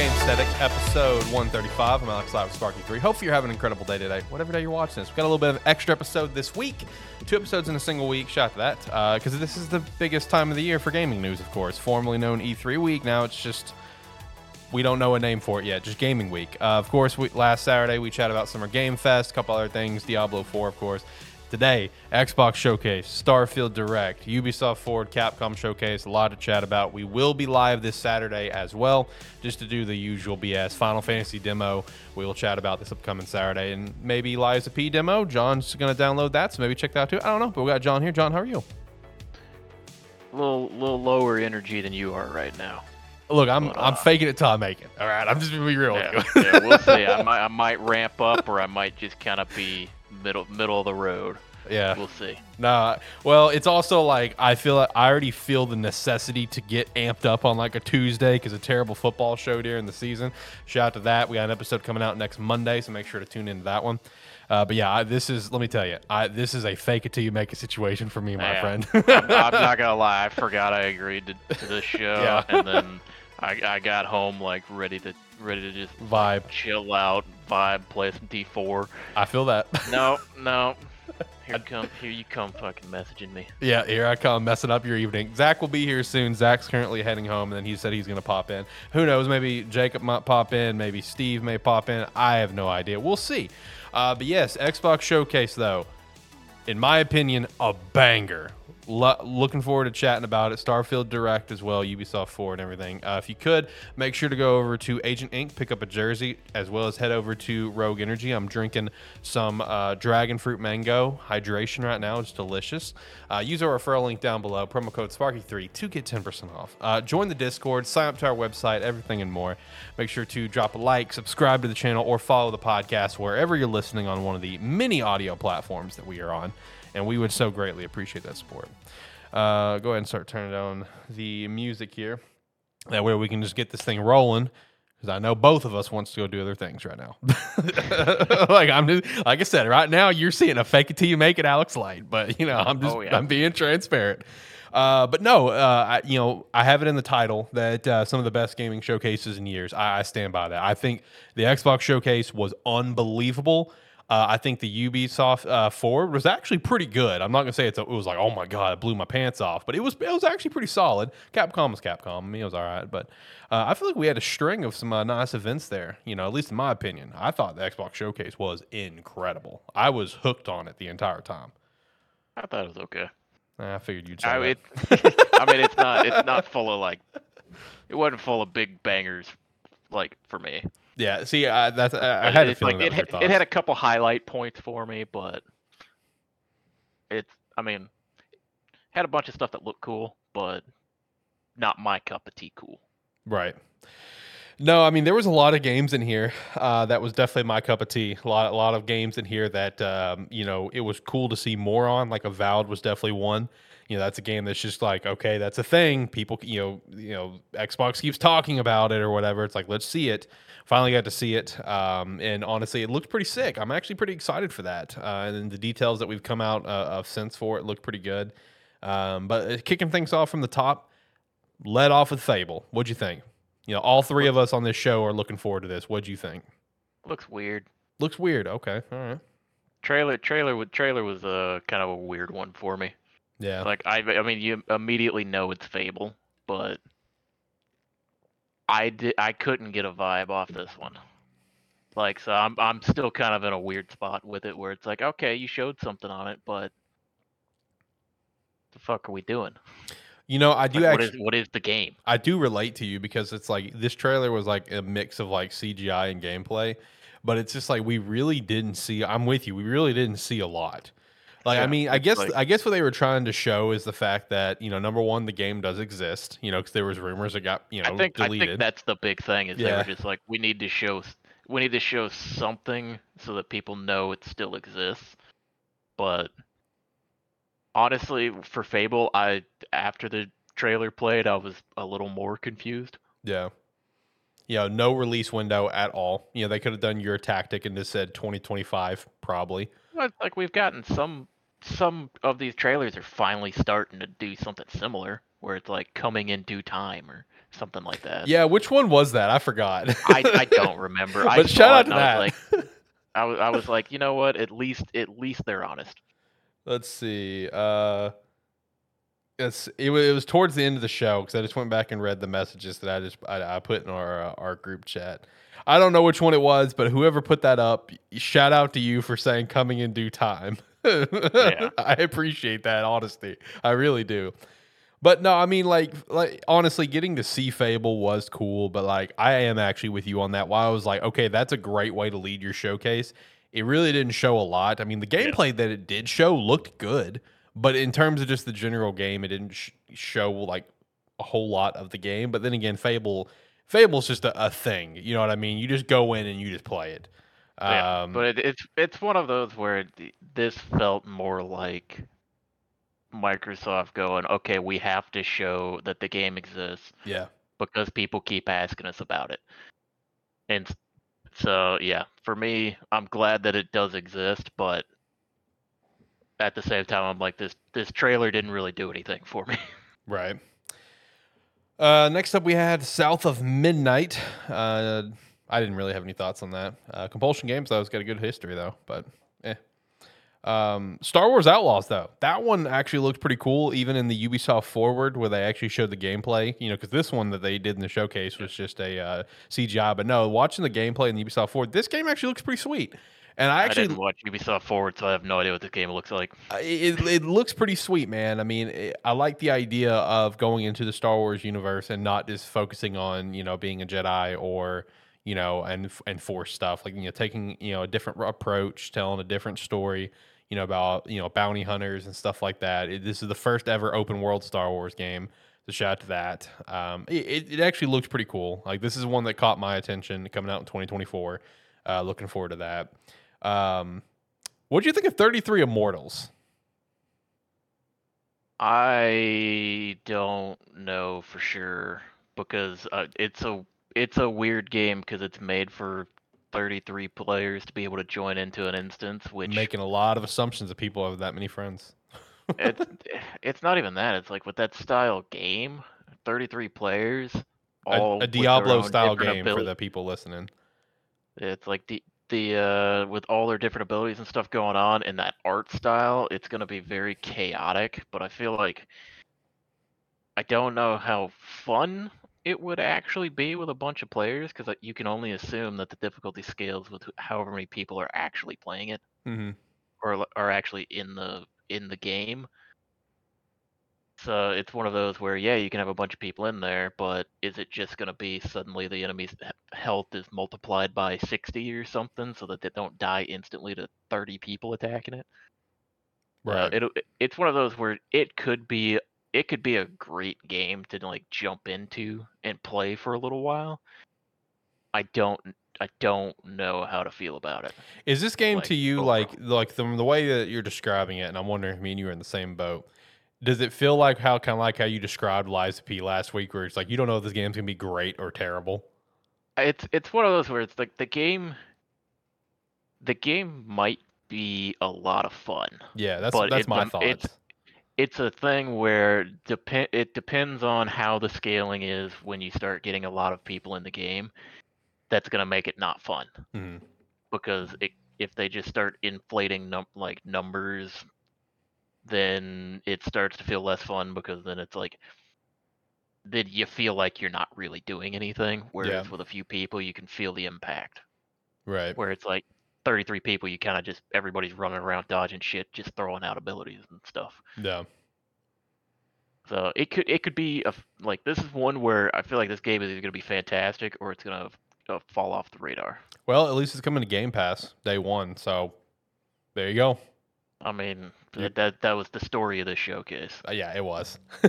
Gamesthetic, episode 135. I'm Alex Live with SparkE3. Hopefully, you're having an incredible day today, whatever day you're watching this. We've got a little bit of extra episode this week, two episodes in a single week. Shout out to that, because this is the biggest time of the year for gaming news, of course. Formerly known E3 week, now it's just we don't know a name for it yet, just Gaming Week. Uh, of course, we, last Saturday we chatted about Summer Game Fest, a couple other things, Diablo 4, of course. Today, Xbox Showcase, Starfield Direct, Ubisoft Forward, Capcom Showcase, a lot to chat about. We will be live this Saturday as well, just to do the usual BS Final Fantasy demo. We will chat about this upcoming Saturday, and maybe Lies of P demo. John's going to download that, so maybe check that out too. I don't know, but we got John here. John, how are you? A little, little lower energy than you are right now. Look, I'm but, uh, I'm faking it till I make it. All right, I'm just gonna be real yeah, yeah, we'll see. I might I might ramp up, or I might just kind of be middle middle of the road. Yeah, we'll see. Nah, well, it's also like I feel like I already feel the necessity to get amped up on like a Tuesday because a terrible football show during the season. Shout out to that. We got an episode coming out next Monday, so make sure to tune into that one. Uh, but yeah, I, this is let me tell you, I, this is a fake it till you make a situation for me, my Man, friend. I'm, I'm, not gonna lie, I forgot I agreed to, to this show, yeah. and then I, I got home like ready to ready to just vibe, chill out, vibe, play some D4. I feel that. No, no. Here come, here you come, fucking messaging me. Yeah, here I come, messing up your evening. Zach will be here soon. Zach's currently heading home, and then he said he's gonna pop in. Who knows? Maybe Jacob might pop in. Maybe Steve may pop in. I have no idea. We'll see. Uh, but yes, Xbox Showcase though, in my opinion, a banger. Lo- looking forward to chatting about it. Starfield Direct as well, Ubisoft 4 and everything. Uh, if you could, make sure to go over to Agent Ink, pick up a jersey, as well as head over to Rogue Energy. I'm drinking some uh, Dragon Fruit Mango hydration right now. It's delicious. Uh, use our referral link down below, promo code SparkE3 to get 10% off. Uh, join the Discord, sign up to our website, everything and more. Make sure to drop a like, subscribe to the channel, or follow the podcast wherever you're listening on one of the many audio platforms that we are on and we would so greatly appreciate that support. Uh, go ahead and start turning down the music here. That way we can just get this thing rolling. Because I know both of us wants to go do other things right now. like I'm just, like I said, right now you're seeing a fake it till you make it, Alex Light. But you know, I'm just oh, yeah. I'm being transparent. Uh, but no, uh, I, you know, I have it in the title that uh, some of the best gaming showcases in years. I, I, stand by that. I think the Xbox showcase was unbelievable. Uh, I think the Ubisoft uh, Forward was actually pretty good. I'm not gonna say it's a, it was like oh my god, it blew my pants off, but it was it was actually pretty solid. Capcom was Capcom. I mean, it was all right, but uh, I feel like we had a string of some uh, nice events there. You know, at least in my opinion, I thought the Xbox Showcase was incredible. I was hooked on it the entire time. I thought it was okay. I figured you'd say I, it, I mean, it's not it's not full of like it wasn't full of big bangers like for me. Yeah, see, uh, that's uh, I had a feeling like, it, it had a couple highlight points for me, but it's I mean, had a bunch of stuff that looked cool, but not my cup of tea cool. Right. No, I mean there was a lot of games in here uh, that was definitely my cup of tea. A lot, a lot of games in here that um, you know it was cool to see more on. Like Avowed was definitely one. You know, that's a game that's just like okay, that's a thing. People, you know, you know, Xbox keeps talking about it or whatever. It's like let's see it finally got to see it, um, and honestly, it looked pretty sick. I'm actually pretty excited for that, uh, and the details that we've come out uh, of since for it look pretty good. Um, but uh, kicking things off from the top, led off with Fable. What'd you think? You know, all three of us on this show are looking forward to this. What'd you think? Looks weird. Looks weird. Okay, all right. Trailer, trailer, with trailer was a uh, kind of a weird one for me. Yeah. Like I, I mean, you immediately know it's Fable, but I did I couldn't get a vibe off this one. Like so I'm I'm still kind of in a weird spot with it where it's like, okay, you showed something on it, but the fuck are we doing? You know, I do like, actually. What is, what is the game? I do relate to you because it's like this trailer was like a mix of like CGI and gameplay, but it's just like we really didn't see. I'm with you. We really didn't see a lot. Like yeah, I mean, I guess like, I guess what they were trying to show is the fact that you know, number one, the game does exist. You know, because there was rumors that got you know I think, deleted. I think that's the big thing is yeah. they were just like, we need to show we need to show something so that people know it still exists. But honestly, for Fable, I after the trailer played, I was a little more confused. Yeah. You know, no release window at all. You know, they could have done your tactic and just said 2025, probably. Like we've gotten some some of these trailers are finally starting to do something similar, where it's like coming in due time or something like that. Yeah, which one was that? I forgot. I, I don't remember. But saw shout out to and I was like, I was, I was like, you know what? At least at least they're honest. Let's see. Uh, it's it, wa- it was towards the end of the show because I just went back and read the messages that I just I, I put in our uh, our group chat. I don't know which one it was, but whoever put that up, shout out to you for saying coming in due time. I appreciate that honesty. I really do. But no, I mean like like honestly getting to see Fable was cool, but like I am actually with you on that. While I was like, okay, that's a great way to lead your showcase. It really didn't show a lot. I mean, the gameplay that it did show looked good, but in terms of just the general game, it didn't sh- show like a whole lot of the game. But then again, Fable Fable's just a, a thing. You know what I mean? You just go in and you just play it. Yeah, Um, but it, it's it's one of those where th- this felt more like Microsoft going, okay, we have to show that the game exists yeah. because people keep asking us about it. And so, yeah, for me, I'm glad that it does exist, but at the same time, I'm like, this this trailer didn't really do anything for me. Right. Uh, next up, we had South of Midnight. Uh, I didn't really have any thoughts on that. Uh, Compulsion Games, though, it's got a good history, though, but eh. Um, Star Wars Outlaws, though, that one actually looked pretty cool, even in the Ubisoft Forward, where they actually showed the gameplay. You know, because this one that they did in the showcase was just a uh, CGI. But no, watching the gameplay in the Ubisoft Forward, this game actually looks pretty sweet. And I I actually didn't watch Ubisoft Forward, so I have no idea what this game looks like. It, it looks pretty sweet, man. I mean, it, I like the idea of going into the Star Wars universe and not just focusing on you know being a Jedi or you know and and Force stuff. Like you know, taking you know a different approach, telling a different story. You know about you know bounty hunters and stuff like that. It, this is the first ever open world Star Wars game. So shout out to that. Um, it, it- it actually looks pretty cool. Like this is one that caught my attention coming out in 2024. Uh, looking forward to that. Um, what do you think of 33 Immortals? I don't know for sure because uh, it's a it's a weird game because it's made for 33 players to be able to join into an instance, which making a lot of assumptions that people have that many friends. it's it's not even that. It's like with that style game, 33 players, A, all a their Diablo style game for the people listening. It's like the the uh with all their different abilities and stuff going on in that art style, it's gonna be very chaotic. But I feel like I don't know how fun it would actually be with a bunch of players because you can only assume that the difficulty scales with however many people are actually playing it Mm-hmm. or are actually in the in the game. So it's one of those where yeah, you can have a bunch of people in there, but is it just going to be suddenly the enemy's he- health is multiplied by 60 or something so that they don't die instantly to 30 people attacking it? Uh, Right. it it's one of those where it could be it could be a great game to like jump into and play for a little while. I don't I don't know how to feel about it. Is this game like, to you overall. like like the, the way that you're describing it? And I'm wondering if me and you are in the same boat. Does it feel like how kind of like how you described Lies of P last week, where it's like you don't know if this game's gonna be great or terrible? It's it's one of those where it's like the game the game might be a lot of fun. Yeah, that's that's my thoughts. it's- It's a thing where depend it depends on how the scaling is when you start getting a lot of people in the game. That's going to make it not fun. Mhm. because it, if they just start inflating num- like numbers, then it starts to feel less fun because then it's like then you feel like you're not really doing anything. Whereas with a few people, you can feel the impact. Right. Where it's like 33 people, you kind of just everybody's running around dodging shit, just throwing out abilities and stuff. Yeah. So it could it could be a like this is one where I feel like this game is either going to be fantastic or it's going to uh, fall off the radar. Well, at least it's coming to Game Pass day one, so there you go. I mean, that that was the story of this showcase. Uh, yeah, it was.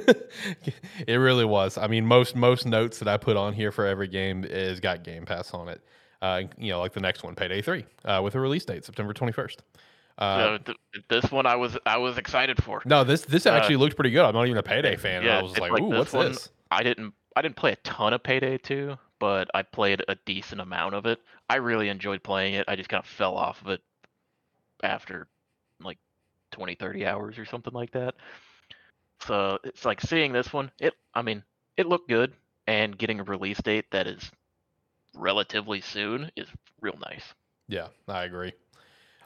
it really was. I mean, most most notes that I put on here for every game is got Game Pass on it. Uh, you know, like the next one, Payday Three, uh, with a release date September twenty first. Uh, So th- this one I was I was excited for. no, this this uh, actually looked pretty good. I'm not even a Payday fan, yeah, I was like, like "Ooh, this what's one- this?" I didn't I didn't play a ton of Payday 2, but I played a decent amount of it. I really enjoyed playing it. I just kind of fell off of it after like 20 30 hours or something like that. So it's like seeing this one, it I mean, it looked good. and getting a release date that is relatively soon is real nice. Yeah, I agree.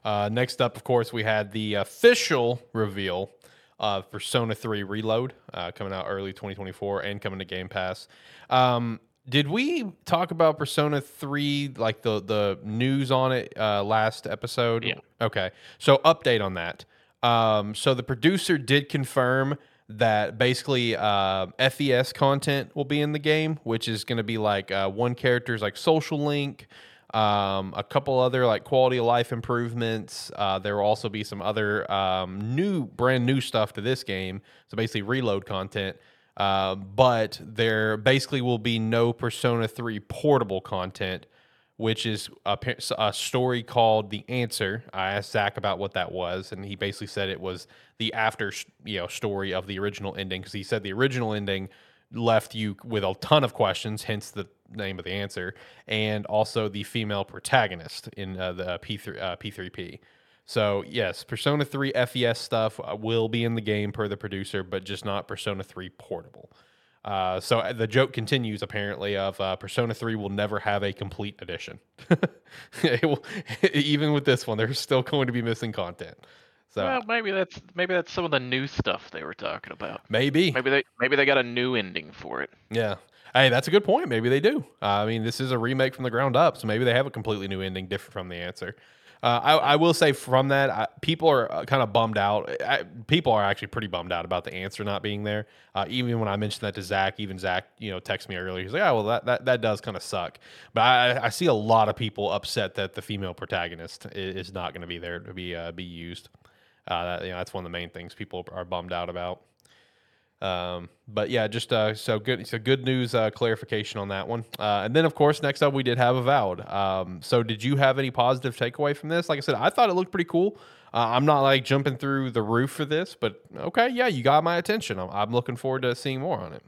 Uh, next up, of course, we had the official reveal of Persona 3 Reload uh, coming out early 2024 and coming to Game Pass. Um, did we talk about Persona 3, like the, the news on it uh, last episode? Yeah. Okay. So, update on that. Um, so, the producer did confirm that basically uh, FES content will be in the game, which is going to be like uh, one character's like social link, um, a couple other like quality of life improvements. Uh, there will also be some other um, new, brand new stuff to this game. So basically, reload content. Uh, but there basically will be no Persona 3 portable content, which is a, a story called The Answer. I asked Zach about what that was, and he basically said it was the after you know story of the original ending because he said the original ending left you with a ton of questions, hence the name of the answer, and also the female protagonist in uh, the P3 uh, P3P. So yes, Persona 3 FES stuff uh, will be in the game per the producer, but just not Persona 3 portable. Uh, so uh, the joke continues apparently of uh, Persona 3 will never have a complete edition. will, even with this one, there's still going to be missing content. So well, maybe that's maybe that's some of the new stuff they were talking about. Maybe maybe they maybe they got a new ending for it. Yeah. Hey, that's a good point. Maybe they do. Uh, I mean, this is a remake from the ground up, so maybe they have a completely new ending, different from the answer. Uh, I, I, will say from that, I, people are uh, kind of bummed out. I, people are actually pretty bummed out about the answer not being there. Uh, even when I mentioned that to Zach, even Zach, you know, texted me earlier. He's like, "Oh, well, that that, that does kind of suck." But I, see a lot of people upset that the female protagonist is, is not going to be there to be uh, be used. Uh, that, you know, that's one of the main things people are bummed out about. Um, but yeah, just uh, so good. So good news uh, clarification on that one. Uh, and then of course, next up we did have Avowed. Um, so did you have any positive takeaway from this? Like I said, I thought it looked pretty cool. Uh, I'm not like jumping through the roof for this, but okay, yeah, you got my attention. I'm, I'm looking forward to seeing more on it.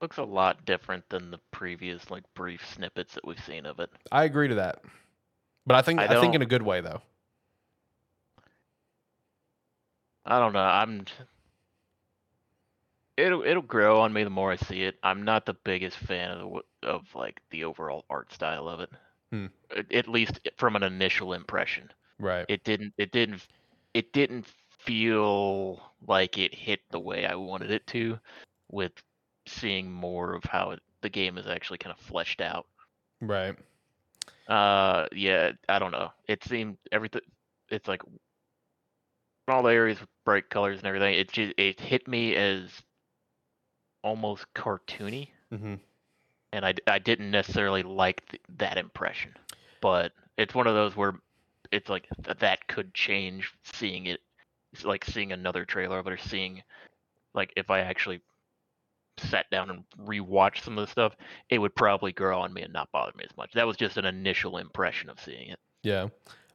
Looks a lot different than the previous like brief snippets that we've seen of it. I agree to that, but I think I, I think in a good way though. I don't know. I'm it'll it'll grow on me the more I see it. I'm not the biggest fan of the, of like the overall art style of it. Hmm. At, at least from an initial impression. Right. It didn't it didn't it didn't feel like it hit the way I wanted it to with seeing more of how it, the game is actually kind of fleshed out. Right. Uh yeah, I don't know. It seemed everything it's like all the areas with bright colors and everything. It just it hit me as almost cartoony, mm-hmm. and I, I didn't necessarily like th- that impression. But it's one of those where it's like th- that could change seeing it. It's like seeing another trailer of it or seeing like if I actually sat down and rewatched some of the stuff, it would probably grow on me and not bother me as much. That was just an initial impression of seeing it. Yeah.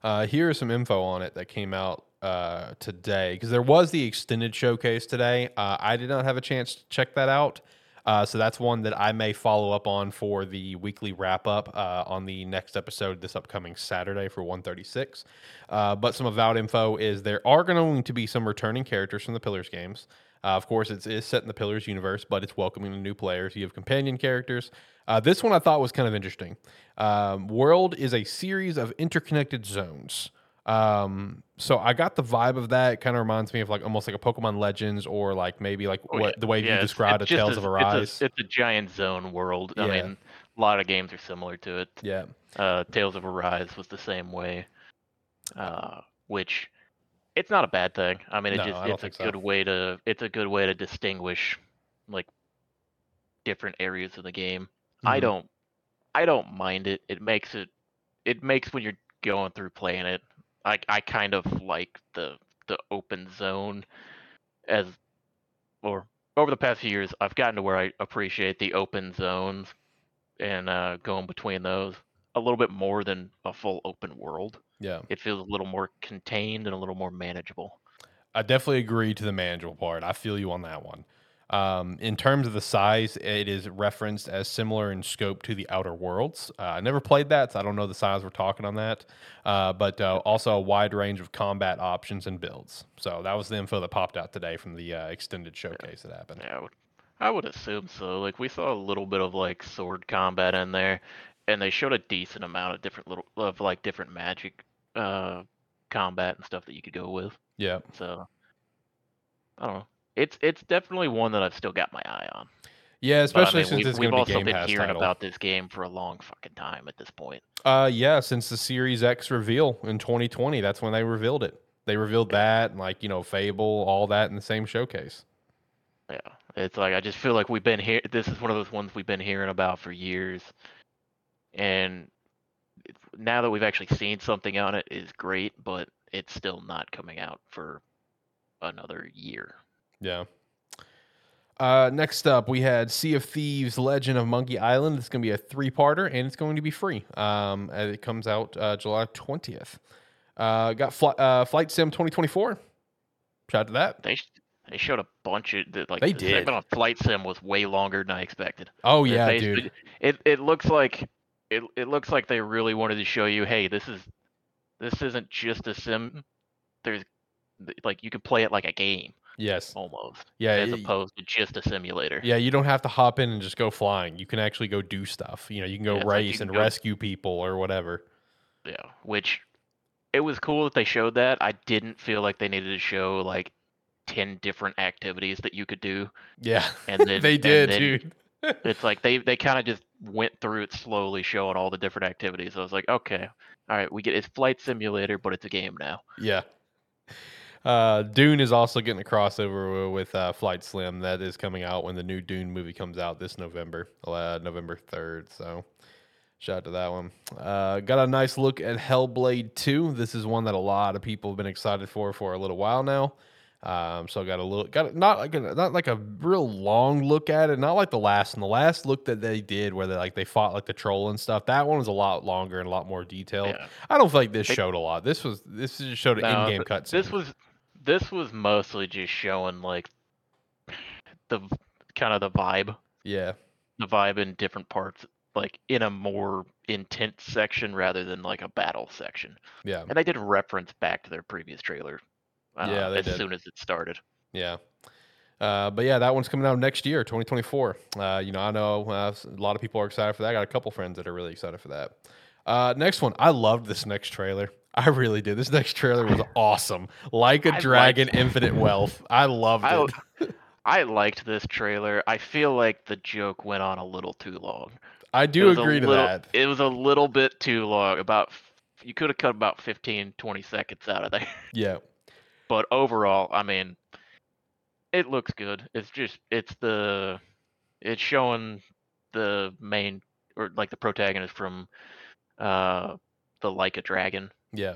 Uh, here is some info on it that came out uh, today because there was the extended showcase today. Uh, I did not have a chance to check that out. Uh, so that's one that I may follow up on for the weekly wrap up uh, on the next episode this upcoming Saturday for 136. Uh, but some avowed info is there are going to be some returning characters from the Pillars games. Of course, it is set in the Pillars universe, but it's welcoming the new players. You have companion characters. This one I thought was kind of interesting. Um, World is a series of interconnected zones. Um, so I got the vibe of that. It kind of reminds me of like almost like a Pokemon Legends or like maybe like oh, what yeah. the way yeah, you described it, Tales a, of Arise. It's a, it's a, giant zone world. Yeah. I mean, a lot of games are similar to it. Yeah. Uh, Tales of Arise was the same way. Uh, which it's not a bad thing. I mean, it no, just it's a so. good way to it's a good way to distinguish like different areas of the game. Mm-hmm. I don't I don't mind it. It makes it it makes when you're going through playing it. I I kind of like the the open zone as or over the past few years I've gotten to where I appreciate the open zones and uh, going between those a little bit more than a full open world. Yeah. It feels a little more contained and a little more manageable. I definitely agree to the manageable part. I feel you on that one. Um, in terms of the size, it is referenced as similar in scope to the Outer Worlds. Uh, I never played that, so I don't know the size we're talking on that. Uh, but uh, also a wide range of combat options and builds. So that was the info that popped out today from the uh, extended showcase yeah. that happened. Yeah, I would, I would assume so. Like we saw a little bit of like sword combat in there, and they showed a decent amount of different little of like different magic uh combat and stuff that you could go with. Yeah. So I don't know. It's it's definitely one that I've still got my eye on. Yeah, But I especially mean, since we've be also Game been Pass hearing title. about this game for a long fucking time at this point. Uh, yeah, since the Series X reveal in 2020, that's when they revealed it. They revealed that, and like you know, Fable, all that in the same showcase. Yeah, it's like I just feel like we've been here. This is one of those ones we've been hearing about for years, and now that we've actually seen something on it is great, but it's still not coming out for another year. Yeah. Uh, next up, we had Sea of Thieves: Legend of Monkey Island. It's going to be a three-parter, and it's going to be free. Um, it comes out uh, July 20th. Uh, got fl- uh, Flight Sim 2024. Shout out to that. They sh- they showed a bunch of the- like They the did. segment on Flight Sim was way longer than I expected. Oh yeah, basically- dude. It it looks like it it looks like they really wanted to show you, hey, this is this isn't just a sim. There's like you can play it like a game Yes. almost, Yeah. as opposed to just a simulator. Yeah, you don't have to hop in and just go flying. You can actually go do stuff. You know, you can go Yeah, it's like race can and go- rescue people or whatever. Yeah, which it was cool that they showed that. I didn't feel like they needed to show like ten different activities that you could do, Yeah, and then they did, then dude. It's like they they kind of just went through it slowly, showing all the different activities. I was like, okay, all right, we get it's flight simulator, but it's a game now. Yeah. Uh, Dune is also getting a crossover with uh, Flight Sim that is coming out when the new Dune movie comes out this November, uh, November 3rd. So, shout out to that one. Uh, got a nice look at Hellblade 2. This is one that a lot of people have been excited for for a little while now. Um, so I got a little, got a, not like a, not like a real long look at it, not like the last. And the last look that they did, where they like they fought like the troll and stuff, that one was a lot longer and a lot more detailed. Yeah. I don't feel like this showed a lot. This was this just showed an No, in-game cutscene. This was this was mostly just showing like the kind of the vibe, yeah, the vibe in different parts, like in a more intense section rather than like a battle section. yeah, And they did reference back to their previous trailer. Uh, Yeah, as did. soon as it started. yeah. Uh, but yeah, that one's coming out next year, 2024. Uh, you know, I know uh, a lot of people are excited for that. I got a couple friends that are really excited for that. Uh, next one, I loved this next trailer. I really did. This next trailer was awesome. Like a I Dragon, liked- Infinite Wealth. I loved I, it. I liked this trailer. I feel like the joke went on a little too long. I do agree to little- that. It was a little bit too long. About you could have cut about 15, 20 seconds out of there. Yeah, But overall, I mean, it looks good. It's just it's the it's showing the main or like the protagonist from uh the Like a Dragon yeah,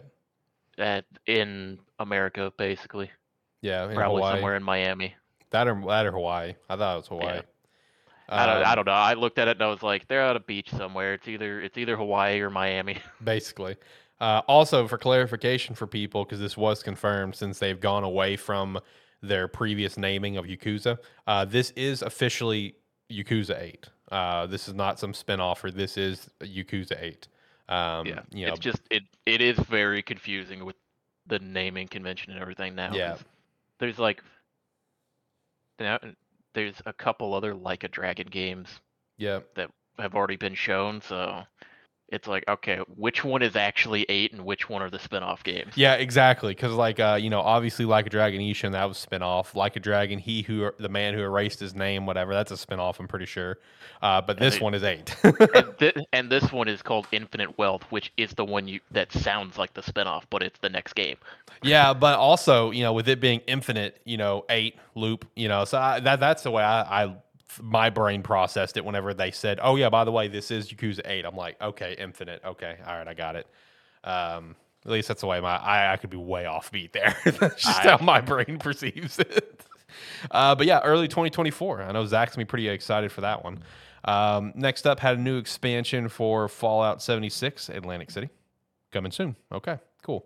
at in America basically. yeah. Probably Hawaii. somewhere in Miami. That or that or Hawaii. I thought it was Hawaii. I don't I Um, don't know. I looked at it and I was like, they're at a beach somewhere. It's either it's either Hawaii or Miami. basically. Uh, also, for clarification for people, because this was confirmed since they've gone away from their previous naming of Yakuza, uh, this is officially Yakuza 8. Uh, this is not some spinoff, or this is Yakuza 8. Um, yeah. you know, It's just it it is very confusing with the naming convention and everything now. Yeah, There's like now there's a couple other like a dragon games yeah, that have already been shown, so it's like okay, which one is actually eight and which one are the spin-off games? yeah, exactly. Because, like, uh, you know, obviously, like a Dragon Ishin, that was spinoff. Like a Dragon, he who the man who erased his name, whatever, that's a spinoff. I'm pretty sure. Uh, but this they- one is 8. and, thi- and this one is called Infinite Wealth, which is the one you that sounds like the spin-off, but it's the next game. Yeah, but also, you know, with it being infinite, you know, eight loop, you know, so I, that that's the way I, I my brain processed it whenever they said, "Oh yeah, by the way, this is Yakuza 8." I'm like, "Okay, infinite. Okay, all right, I got it." Um, at least that's the way my I, I could be way off beat there. that's just I- how my brain perceives it. Uh, but yeah, early 2024. I know Zach's gonna be pretty excited for that one. Um, next up, had a new expansion for Fallout 76 Atlantic City coming soon. Okay, cool.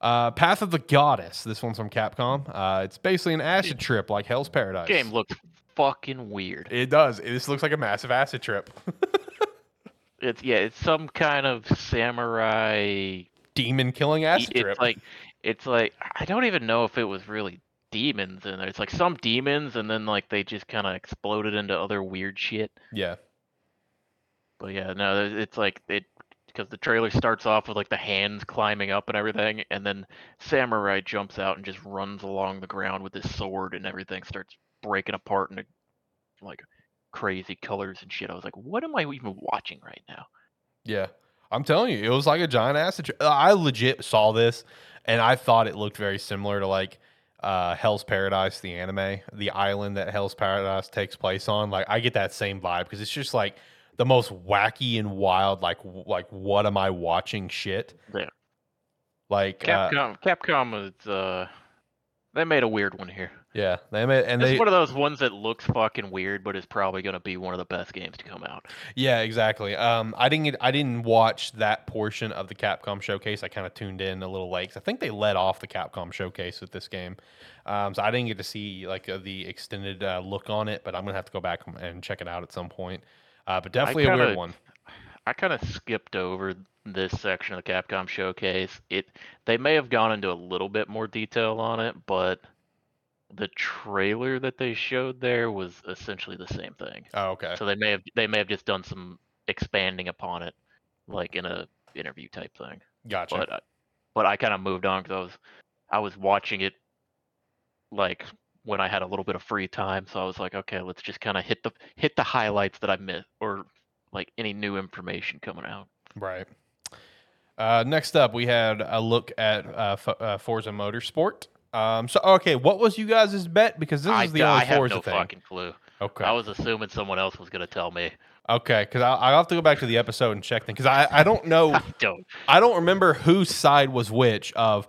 Uh, Path of the Goddess. This one's from Capcom. Uh, it's basically an acid trip like Hell's Paradise. Game looks fucking weird. It does. This looks like a massive acid trip. It's yeah, it's some kind of samurai Demon killing acid it's trip. like it's like I don't even know if it was really demons in there. It's like some demons, and then like they just kind of exploded into other weird shit. Yeah. But yeah, no, it's like it because the trailer starts off with like the hands climbing up and everything, and then Samurai jumps out and just runs along the ground with his sword, and everything starts breaking apart into like crazy colors and shit. I was like, what am I even watching right now? Yeah. I'm telling you, it was like a giant acid. I legit saw this and I thought it looked very similar to like uh, Hell's Paradise, the anime, the island that Hell's Paradise takes place on. Like I get that same vibe because it's just like the most wacky and wild, like w- like what am I watching shit. Yeah. Like uh, Capcom, Capcom is uh, they made a weird one here. Yeah, they made and It's they one of those ones that looks fucking weird, but is probably gonna be one of the best games to come out. Yeah, exactly. Um, I didn't I didn't watch that portion of the Capcom showcase. I kind of tuned in a little late. I think they let off the Capcom showcase with this game, um, so I didn't get to see like uh, the extended uh, look on it. But I'm gonna have to go back and check it out at some point. Uh, but definitely a weird one. I kind of skipped over this section of the Capcom showcase. It they may have gone into a little bit more detail on it, but the trailer that they showed there was essentially the same thing. Oh, okay. So they may have they may have just done some expanding upon it, like in a interview type thing. Gotcha. But I, but I kind of moved on because I was I was watching it like when I had a little bit of free time. So I was like, okay, let's just kind of hit the hit the highlights that I missed or like any new information coming out. Right. Uh, next up, we had a look at uh, F- uh, Forza Motorsport. Um, so okay, what was you guys' bet? Because this I, is the I only have Forza no thing. fucking clue. Okay. I was assuming someone else was gonna tell me. Okay, because I'll have to go back to the episode and check them because I, I don't know I don't. I don't remember whose side was which. Of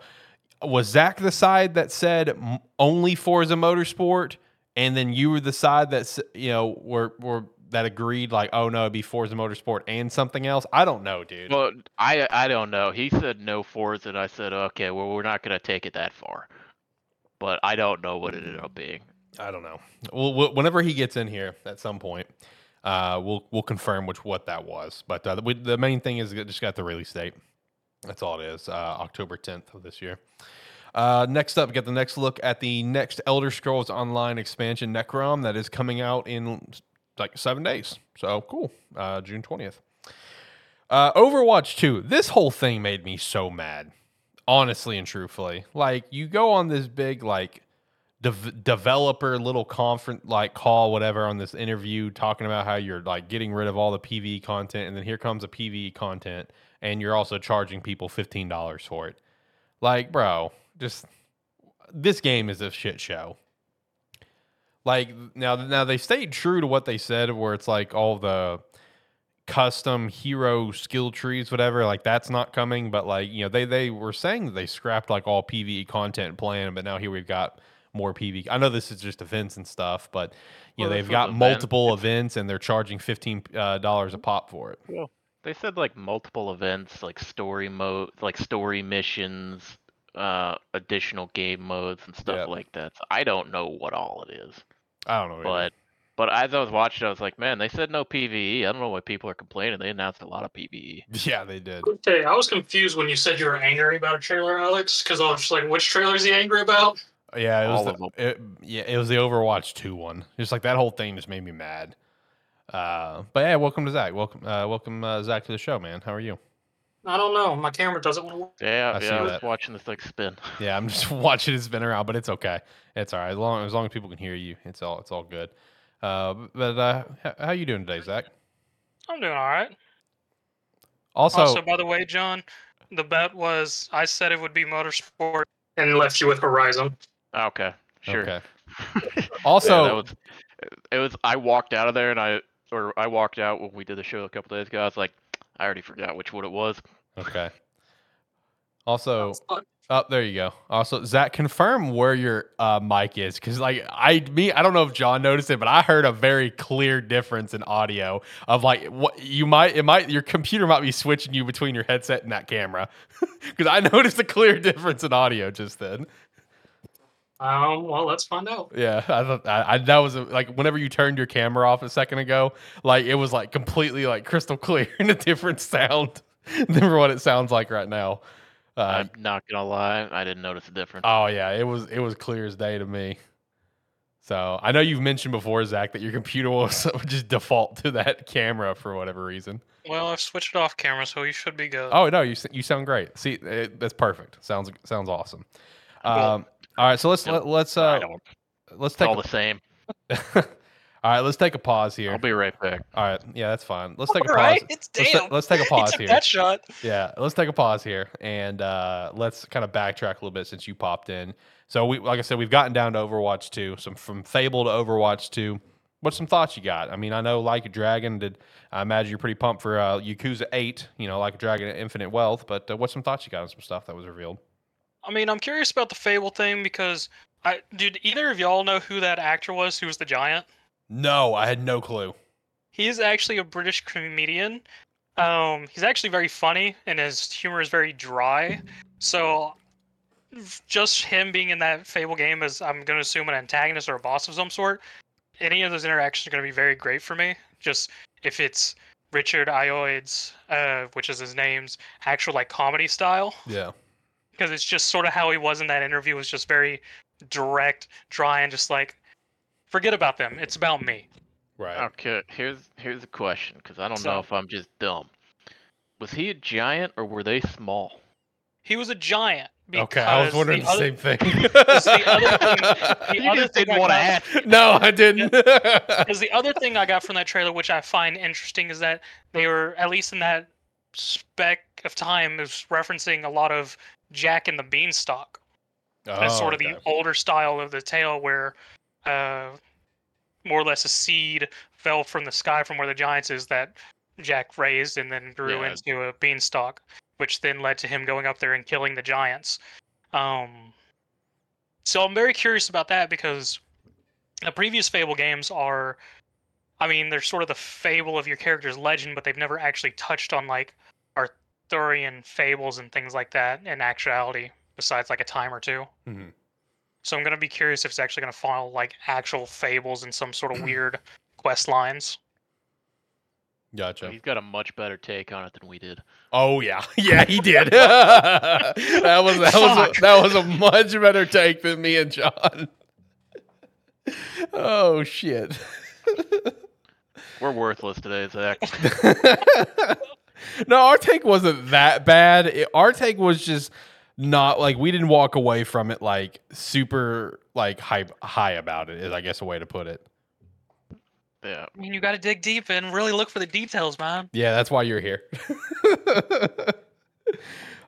was Zach the side that said only Forza Motorsport, and then you were the side that you know were were that agreed like oh no it'd be Forza Motorsport and something else. I don't know, dude. Well, I I don't know. He said no Forza, and I said okay. Well, we're not gonna take it that far. But I don't know what it ended up being. I don't know. Well, wh- whenever he gets in here at some point, uh, we'll we'll confirm which what that was. But uh, we, the main thing is it just got the release date. That's all it is. Uh, October 10th of this year. Uh, next up, we get the next look at the next Elder Scrolls Online expansion, Necrom, that is coming out in like seven days. So cool. Uh, June 20th. Uh, Overwatch 2. This whole thing made me so mad, honestly and truthfully. Like, you go on this big, like, dev- developer little conference like call whatever on this interview talking about how you're like getting rid of all the PvE content and then here comes a PvE content and you're also charging people $15 for it. Like, bro, just this game is a shit show. Like now now they stayed true to what they said where it's like all the custom hero skill trees whatever like that's not coming but like you know they they were saying that they scrapped like all PvE content plan but now here we've got more PV. I know this is just events and stuff, but you Well, know this they've got multiple It's- events and they're charging fifteen uh, dollars a pop for it. They said like multiple events, like story mode, like story missions, uh, additional game modes and stuff Yeah. like that. So I don't know what all it is, I don't know, either. But but as I was watching, I was like, man, they said no PVE. I don't know why people are complaining. They announced a lot of E." PVE. yeah, they did. Okay, I was confused when you said you were angry about a trailer, Alex, because I was just like, which trailer is he angry about? Yeah, it was All the, it, yeah, it was the Overwatch two one. Just like that whole thing just made me mad. Uh, but yeah, welcome to Zach. Welcome, uh, welcome uh, Zach to the show, man. How are you? I don't know. My camera doesn't want to work. Yeah, I see yeah. I was that. watching this like spin. Yeah, I'm just watching it spin around, but it's okay. It's all right as long as long as people can hear you. It's all it's all good. Uh, but uh, h- how you doing today, Zach? I'm doing all right. Also, also, by the way, John, the bet was I said it would be motorsport and left you with Horizon. Okay, sure. okay. Also, that was, it was. I walked out of there and I, or I walked out when we did the show a couple days ago. I was like, I already forgot which one it was. okay. Also, Oh, there you go. Also, Zach, confirm where your uh, mic is, because like I, me, I don't know if John noticed it, but I heard a very clear difference in audio of like what you might, it might, your computer might be switching you between your headset and that camera, because I noticed a clear difference in audio just then. um, well, let's find out. Yeah, I thought I, I, that was a, like whenever you turned your camera off a second ago, like it was like completely like crystal clear and a different sound than what it sounds like right now. Uh, I'm not gonna lie, I didn't notice a difference. oh yeah, it was it was clear as day to me. So I know you've mentioned before, Zach, that your computer will just default to that camera for whatever reason. Well, I've switched it off camera, so you should be good. Oh no, you you sound great. See, it, that's perfect. Sounds sounds awesome. Um, all right, so let's Yep. let, let's uh let's take all a, the same. all right, let's take a pause here. I'll be right back. All right, yeah, that's fine. Let's take a All pause. right, it's Let's, ta- damn. let's take a he pause took here. that shot. Yeah, let's take a pause here and uh, let's kind of backtrack a little bit since you popped in. So we, like I said, we've gotten down to Overwatch 2. Some from Fable to Overwatch 2. What's some thoughts you got? I mean, I know Like a Dragon did. I imagine you're pretty pumped for uh, Yakuza 8. You know, Like a Dragon, Infinite Wealth. But uh, what's some thoughts you got on some stuff that was revealed? I mean, I'm curious about the Fable thing because I did either of y'all know who that actor was who was the giant? No, I had no clue. He is actually a British comedian. Um, he's actually very funny and his humor is very dry. So just him being in that Fable game as I'm gonna assume an antagonist or a boss of some sort, any of those interactions are gonna be very great for me. Just if it's Richard Ayoade's, uh, which is his name's actual like comedy style. Yeah. because it's just sort of how he was in that interview was just very direct, dry, and just like, forget about them. It's about me. Right. Okay, here's here's a question because I don't So- know if I'm just dumb. Was he a giant or were they small? He was a giant. Okay, I was because wondering the the, other- same thing. the other thing- the you other just thing didn't I want to got- ask. no, I didn't. Because the other thing I got from that trailer, which I find interesting, is that they were at least in that speck of time is referencing a lot of Jack and the Beanstalk. That's oh, sort of Oh, okay. the older style of the tale where uh, more or less a seed fell from the sky from where the giants is that Jack raised and then grew Yeah. into a beanstalk, which then led to him going up there and killing the giants. Um, so I'm very curious about that because the previous Fable games are, I mean, they're sort of the fable of your character's legend, but they've never actually touched on like Arthurian fables and things like that in actuality, besides like a time or two. Mhm. So I'm gonna be curious if it's actually gonna follow like actual fables and some sort of weird quest lines. Gotcha. He's got a much better take on it than we did. Oh yeah, yeah, he did. that was that was a, that was a much better take than me and John. oh shit. We're worthless today, Zach. no, our take wasn't that bad. It, our take was just not like we didn't walk away from it like super like hype high about it. Is I guess a way to put it. Yeah. I mean, you got to dig deep and really look for the details, man. Yeah, that's why you're here.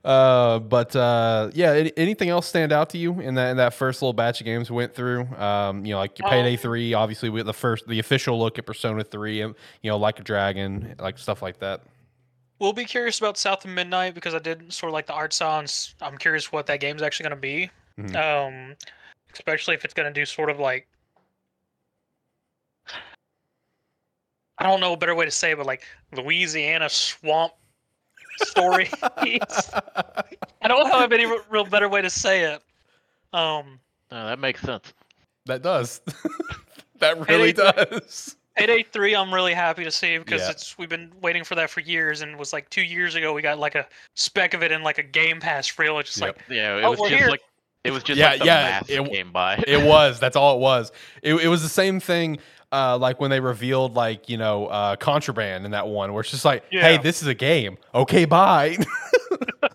uh, but uh, yeah, any, anything else stand out to you in that in that first little batch of games we went through? Um, you know, like your Payday Um, Three, obviously with the first the official look at Persona Three, and you know, like a dragon, like stuff like that. We'll be curious about South of Midnight because I did sort of like the art style. And s- I'm curious what that game's actually going to be. Mhm. Um, especially if it's going to do sort of like I don't know a better way to say, it, but like Louisiana swamp story. I don't have any real better way to say it. Um, No, that makes sense. that does. that really Payday does. Payday Three, I'm really happy to see because Yeah. it's we've been waiting for that for years, and it was like two years ago we got like a speck of it in like a Game Pass reel. It's just Yep. like Yeah, it Oh, was just here. like it was just Yeah, like the yeah, it- came by. It was. That's all it was. It, it was the same thing. Uh, like when they revealed, like you know, uh, contraband in that one, where it's just like, hey, this is a game. Okay, bye.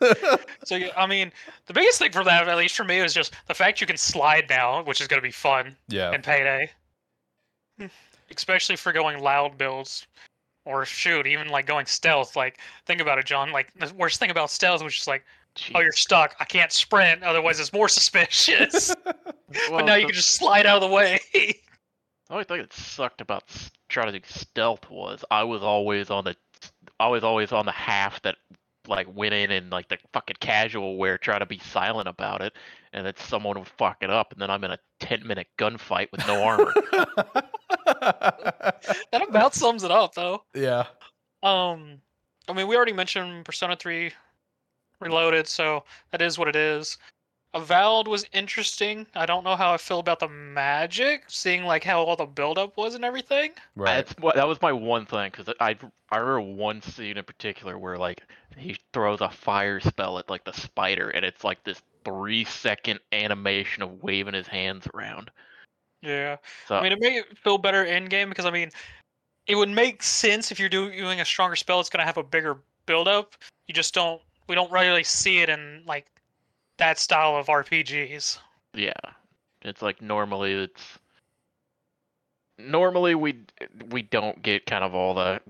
so. I mean, the biggest thing for that, at least for me, is just the fact you can slide now, which is going to be fun yeah. And Payday, especially for going loud builds. Or shoot, even like going stealth. Like, think about it, John. Like, the worst thing about stealth was just like, oh, you're stuck. I can't sprint. Otherwise, it's more suspicious. Well, but now you can just slide out of the way. The only thing that sucked about s- trying to do stealth was I was always on the, I was always on the half that like went in and like the fucking casual wear trying to be silent about it, and then someone would fuck it up, and then I'm in a ten minute gunfight with no armor. that about sums it up, though. yeah. Um, I mean, we already mentioned Persona 3 Reloaded, so that is what it is. Avowed was interesting. I don't know how I feel about the magic, seeing like how all the buildup was and everything. Right. That's that was my one thing because I I remember one scene in particular where like he throws a fire spell at like the spider and it's like this three second animation of waving his hands around. Yeah. So I mean, it made it feel better in game because I mean, it would make sense if you're do- doing a stronger spell. It's gonna have a bigger build up. You just don't. We don't really see it in like that style of RPGs. yeah, it's like normally it's normally we we don't get kind of all the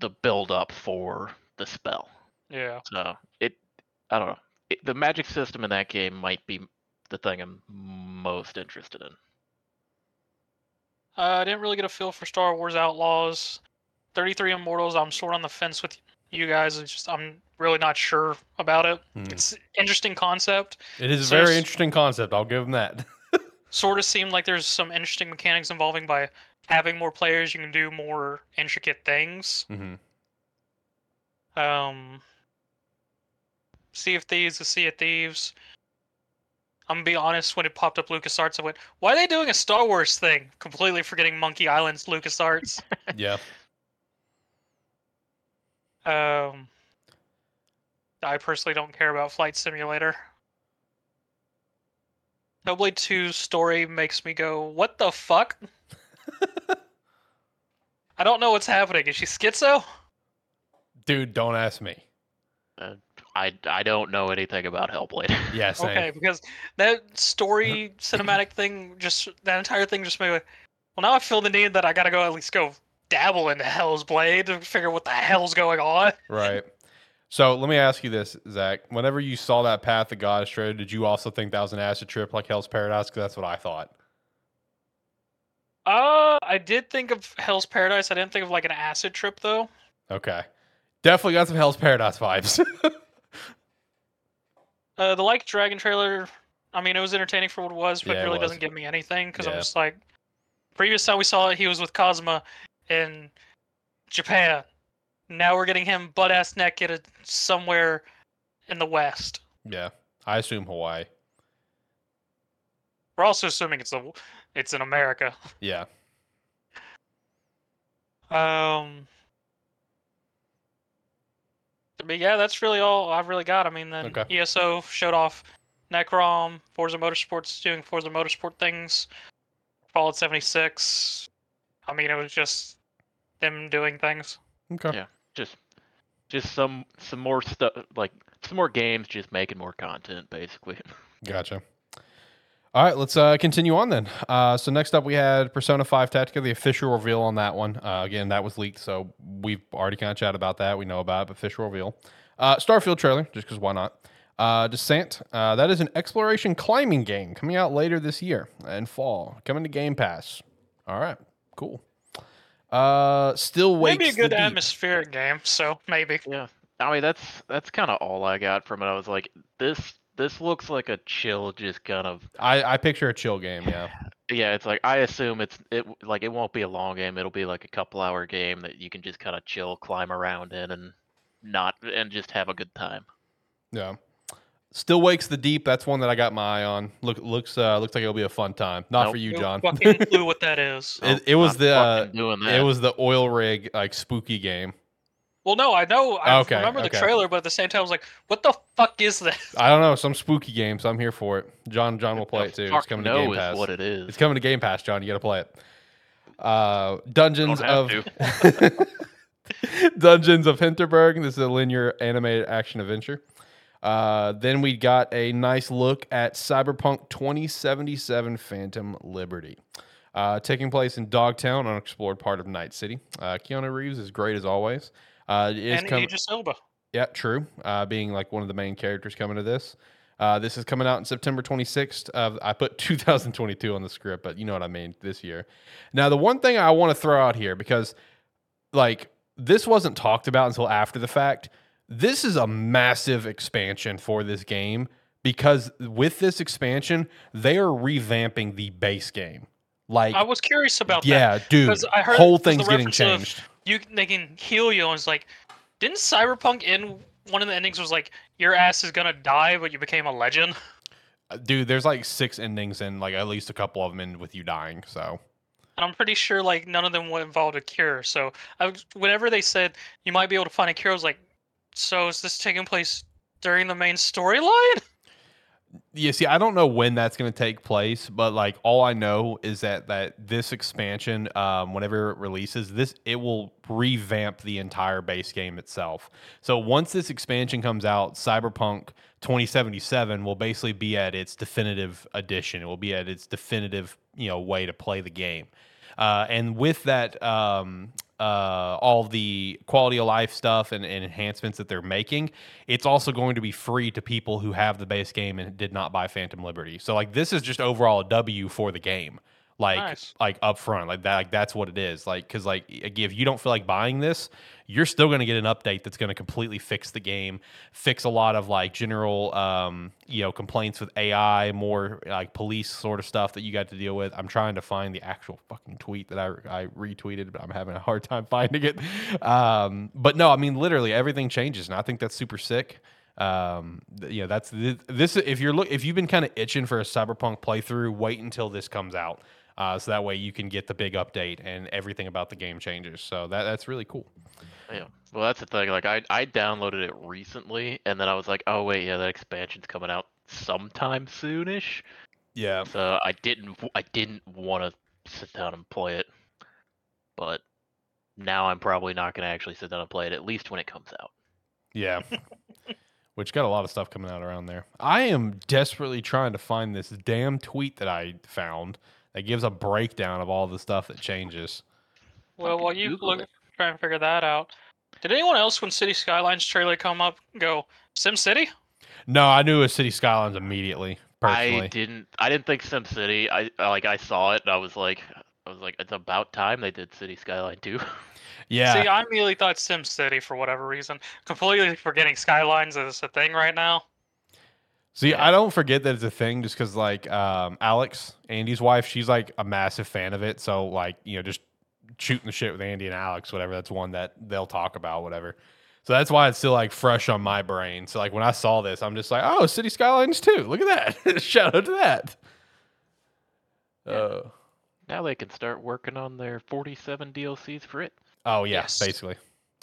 the build up for the spell. Yeah. So it I don't know. It, the magic system in that game might be the thing I'm most interested in. Uh, I didn't really get a feel for Star Wars Outlaws. 33 Immortals, I'm sort of on the fence with you guys. It's just I'm really not sure about it. Hmm. It's interesting concept. It is a very interesting concept. I'll give them that. Sort of seemed like there's some interesting mechanics involving by having more players, you can do more intricate things. hmm Um, Sea of Thieves is Sea of Thieves. I'm gonna be honest, when it popped up LucasArts, I went, why are they doing a Star Wars thing? Completely forgetting Monkey Island's LucasArts. Yeah. um, I personally don't care about Flight Simulator. Hellblade 2 story makes me go, what the fuck? I don't know what's happening. Is she schizo? Dude, don't ask me. I I don't know anything about Hellblade. Yeah, same. Okay, because that story cinematic thing, just that entire thing, just made me. Well, now I feel the need that I gotta go at least go dabble into Hell's Blade to figure what the hell's going on. Right. So let me ask you this, Zach. Whenever you saw that Path of God trailer, did you also think that was an acid trip like Hell's Paradise? Because that's what I thought. Uh, I did think of Hell's Paradise. I didn't think of like an acid trip though. Okay. Definitely got some Hell's Paradise vibes. Uh, the Like Dragon trailer. I mean, it was entertaining for what it was, but Yeah, it really was. doesn't give me anything because I'm just like, previous time we saw it, he was with Cosma in Japan. Now we're getting him butt ass naked at- somewhere in the West. yeah. I assume Hawaii. We're also assuming it's a, it's in America. Yeah. Um. But yeah, that's really all I've really got. I mean, then Okay. ESO showed off Necrom, Forza Motorsports doing Forza Motorsport things, Fallout 76. I mean, it was just them doing things. Okay. Yeah. just just some some more stuff like some more games just making more content basically. Gotcha. All right, let's uh, continue on then. Uh, so next up, we had Persona 5 Tactica, the official reveal on that one. Uh, again, that was leaked, so we've already kind of chatted about that. We know about it, but official reveal. Uh, Starfield trailer, just because why not? Uh, Descent, uh, that is an exploration climbing game coming out later this year in fall, coming to Game Pass. All right, cool. Uh, still wakes Maybe a the good deep. atmospheric game, so maybe. Yeah. I mean that's that's kind of all I got from it. I was like this this looks like a chill just kind of I, I picture a chill game, yeah. yeah, it's like I assume it's it like it won't be a long game. It'll be like a couple hour game that you can just kind of chill, climb around in and not and just have a good time. Yeah. Still wakes the deep. That's one that I got my eye on. Look looks uh looks like it'll be a fun time. Not Nope. for you, No John. fucking clue what that is. It- it was the, uh, doing that. It was the oil rig like spooky game. Well, no, I know. I Okay, remember the okay. trailer, but at the same time, I was like, "What the fuck is this?" I don't know, some spooky game, so I'm here for it. John John will play it too. It's coming to Game Pass. what it is. It's coming to Game Pass, John. You got to play it. Uh, Dungeons Don't of have Dungeons of Hinterberg. This is a linear animated action adventure. Uh, then we got a nice look at Cyberpunk 2077 Phantom Liberty. Uh, taking place in Dogtown, unexplored part of Night City. Uh, Keanu Reeves is great as always. Uh, is and coming. Idris Elba. Yeah, true. Uh, being like one of the main characters coming to this. Uh, this is coming out in September 26th. Of I put 2022 on the script, but you know what I mean. This year. Now, the one thing I want to throw out here because, like, this wasn't talked about until after the fact. This is a massive expansion for this game because with this expansion, they are revamping the base game. Like, I was curious about that. yeah, dude. I heard whole thing's getting reference of- changed. You they can heal you, and it's like, didn't Cyberpunk in one of the endings was like, your ass is gonna die, but you became a legend. Uh, Dude, there's like six endings and like at least a couple of them end with you dying. So And I'm pretty sure like none of them would involve a cure. So I, whenever they said you might be able to find a cure, I was like, so is this taking place during the main storyline? yeah, see, I don't know when that's going to take place, but like all I know is that that this expansion, um, whenever it releases, this it will revamp the entire base game itself. So once this expansion comes out, Cyberpunk 2077 will basically be at its definitive edition. It will be at its definitive, you know, way to play the game. Uh, and with that, um, uh, all the quality of life stuff and, and enhancements that they're making, it's also going to be free to people who have the base game and did not buy Phantom Liberty. So like this is just overall a W for the game. Like Nice. like up front, like that, like that's what it is. Like because like if you don't feel like buying this, you're still going to get an update that's going to completely fix the game, fix a lot of like general, um, you know, complaints with AI, more like police sort of stuff that you got to deal with. I'm trying to find the actual fucking tweet that I I retweeted, but I'm having a hard time finding it. Um, but no, I mean literally everything changes, and I think that's super sick. Um, you know, that's this. If you're look, if you've been kind of itching for a cyberpunk playthrough, wait until this comes out. Uh, so that way you can get the big update and everything about the game changes. So that that's really cool. Yeah. Well, that's the thing. Like, I I downloaded it recently, and then I was like, oh wait, yeah, that expansion's coming out sometime soonish. Yeah. So I didn't I didn't want to sit down and play it, but now I'm probably not going to actually sit down and play it at least when it comes out. Yeah. Which got a lot of stuff coming out around there. I am desperately trying to find this damn tweet that I found that gives a breakdown of all the stuff that changes. Well, while you Google look it. try and figure that out, did anyone else when City Skylines trailer come up go Sim City? No, I knew it was City Skylines immediately. Personally, I didn't I didn't think SimCity. I I- like I saw it and I was like I was like it's about time they did City Skyline 2. yeah, See, I immediately thought Sim City for whatever reason. Completely forgetting Skylines is a thing right now. See, Yeah. I don't forget that it's a thing just because, like, um, Alex, Andy's wife, she's like a massive fan of it. So, like, you know, just shooting the shit with Andy and Alex, whatever. That's one that they'll talk about, whatever. So that's why it's still like fresh on my brain. So, like, when I saw this, I'm just like, oh, City Skylines too. Look at that. Shout out to that. Yeah. Uh, now they can start working on their 47 DLCs for it. Oh yeah, Yes. basically,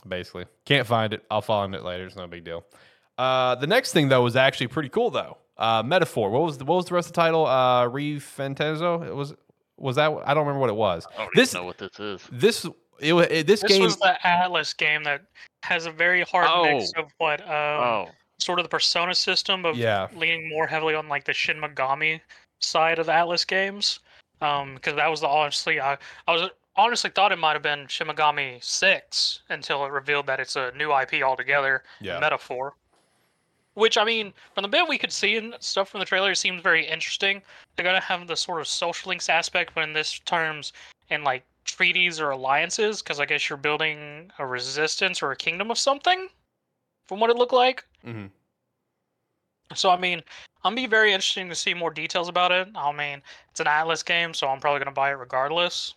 basically. Can't find it. I'll find it later. It's no big deal. Uh, the next thing though was actually pretty cool though. Uh, Metaphor. What was the, what was the rest of the title? Uh, ReFantazio. It was was that I don't remember what it was. I don't This- even know what this is. This it, wa- it this, This game. was the Atlus game that has a very hard mix Oh. of what um, oh, sort of the Persona system of Yeah. leaning more heavily on like the Shin Megami side of Atlus games. Um, because that was the honestly, I I was honestly thought it might have been Shin Megami Six until it revealed that it's a new IP altogether. Yeah. Metaphor. Which I mean, from the bit we could see and stuff from the trailer, it seems very interesting. They're gonna have the sort of social links aspect, but in this terms, in like treaties or alliances, because I guess you're building a resistance or a kingdom of something, from what it looked like. Mhm. So I mean, I'm be very interesting to see more details about it. I mean, it's an Atlus game, so I'm probably gonna buy it regardless.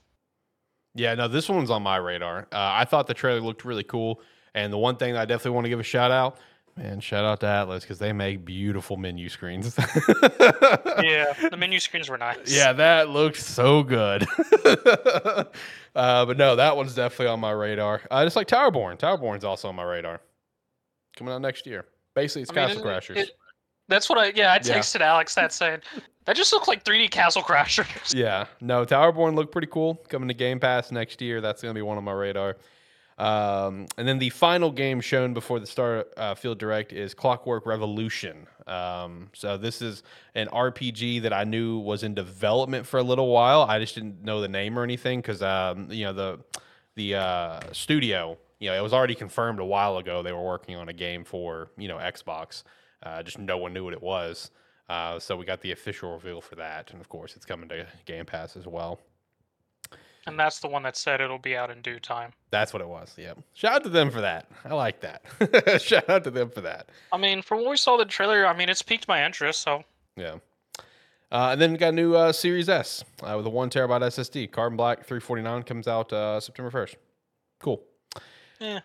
Yeah. No, this one's on my radar. Uh, I thought the trailer looked really cool, and the one thing I definitely want to give a shout out. Man, shout out to Atlus because they make beautiful menu screens. yeah, the menu screens were nice. Yeah, that looks so good. uh, but no, that one's definitely on my radar. Uh, just like Towerborn. Towerborn's also on my radar. Coming out next year. Basically, it's I Castle it- Crashers. it- that's what I yeah. I Yeah. texted Alex that saying that just looked like 3D Castle Crashers. yeah, no, Towerborn looked pretty cool. Coming to Game Pass next year. That's going to be one on my radar. Um, and then the final game shown before the Star uh, Field Direct is Clockwork Revolution. Um, so this is an RPG that I knew was in development for a little while. I just didn't know the name or anything because um, you know the the uh, studio, you know, it was already confirmed a while ago they were working on a game for you know Xbox. Uh, just no one knew what it was. Uh, so we got the official reveal for that, and of course, it's coming to Game Pass as well. And that's the one that said it'll be out in due time. That's what it was. Yep. Shout out to them for that. I like that. Shout out to them for that. I mean, from what we saw the trailer, I mean, it's piqued my interest. So Yeah. Uh, and then we got a new uh, Series S uh, with a one terabyte SSD. Carbon Black 349 comes out uh, September 1st. Cool. Yeah.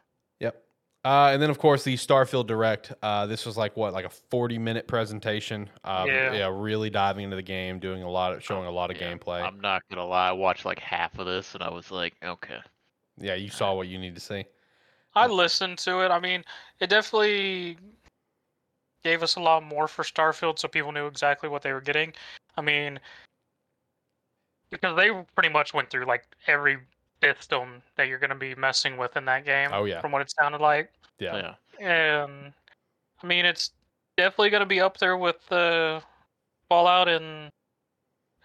Yep. Uh, and then of course the Starfield Direct. Uh, this was like what, like a forty-minute presentation. Uh, Yeah. really diving into the game, doing a lot of, showing a lot of Yeah, gameplay. I'm not gonna lie, I watched like half of this and I was like, okay. yeah, you saw what you need to see. I listened to it. I mean, it definitely gave us a lot more for Starfield, so people knew exactly what they were getting. I mean, because they pretty much went through like every system that you're going to be messing with in that game. Oh, yeah. From what it sounded like, Yeah, Yeah. and I mean, it's definitely going to be up there with the Fallout and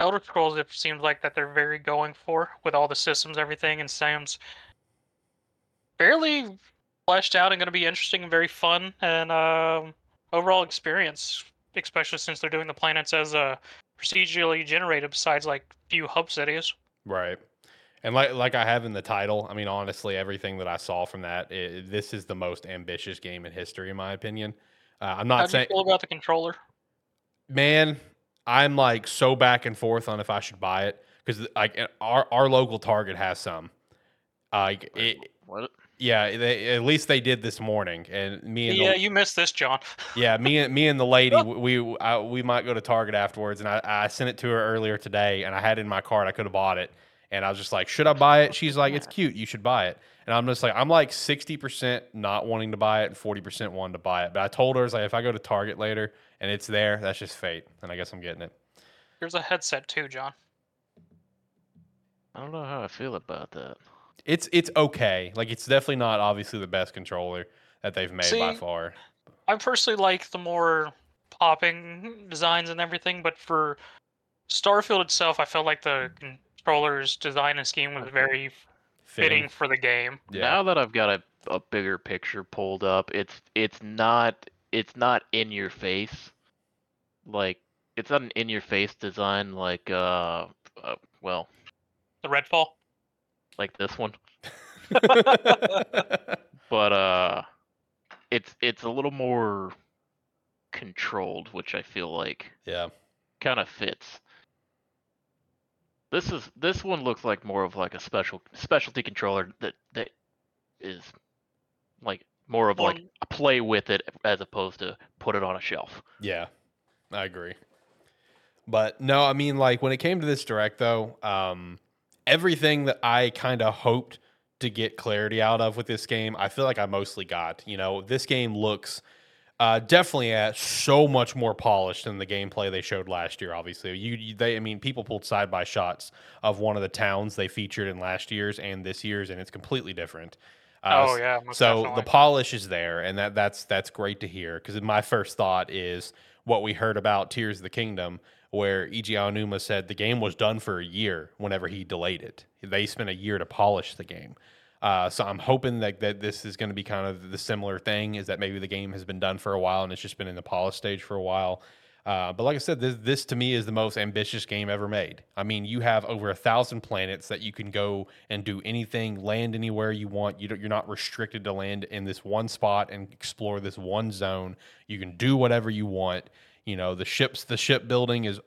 Elder Scrolls. It seems like that they're very going for with all the systems, everything, and Sam's fairly fleshed out and going to be interesting and very fun and um, overall experience, especially since they're doing the planets as uh, procedurally generated, besides like few hub cities. right. And like like I have in the title, I mean, honestly, everything that I saw from that, i this is the most ambitious game in history, in my opinion. Uh, I'm not do you saying, feel about the controller? man, I'm like so back and forth on if I should buy it because like uh, our our local Target has some. Like it, What? yeah, they, at least they did this morning, and me and Yeah, the, you missed this, John. yeah, me and me and the lady, we we, I, we might go to Target afterwards, and I, I sent it to her earlier today, and I had it in my cart. I could have bought it, and I was just like, should I buy it? She's like, it's cute, you should buy it, and I'm just like, I'm like sixty percent not wanting to buy it, and forty percent wanting to buy it. But I told her, I was like, if I go to Target later and it's there, that's just fate, and I guess I'm getting it. Here's a headset too, John. I don't know how I feel about that. It's it's okay, like it's definitely not obviously the best controller that they've made by far. I personally like the more popping designs and everything, but for Starfield itself, I felt like the controller's design and scheme was very fitting, for the game. Yeah. Now that I've got a, a bigger picture pulled up, it's it's not it's not in your face. Like it's not an in your face design like uh, uh well, The Redfall. like this one. But uh it's it's a little more controlled, which I feel like yeah. kind of fits. This is this one looks like more of like a special specialty controller that that is like more of like a play with it as opposed to put it on a shelf. Yeah, I agree. But no, I mean, like when it came to this direct, though, um, everything that I kind of hoped to get clarity out of with this game, I feel like I mostly got. You know, this game looks uh, definitely at so much more polished than the gameplay they showed last year. Obviously, you, you they, I mean, people pulled side by shots of one of the towns they featured in last year's and this year's, and it's completely different. Uh, oh yeah. so definitely. the polish is there, and that that's that's great to hear. Because my first thought is what we heard about Tears of the Kingdom, where Eiji Aonuma said the game was done for a year whenever he delayed it. They spent a year to polish the game. Uh, so I'm hoping that, that this is going to be kind of the similar thing. Is that maybe the game has been done for a while and it's just been in the polish stage for a while. Uh, but like I said, this, this to me is the most ambitious game ever made. I mean, you have over a thousand planets that you can go and do anything, land anywhere you want. You you're not restricted to land in this one spot and explore this one zone. You can do whatever you want. You know, the ships, the ship building is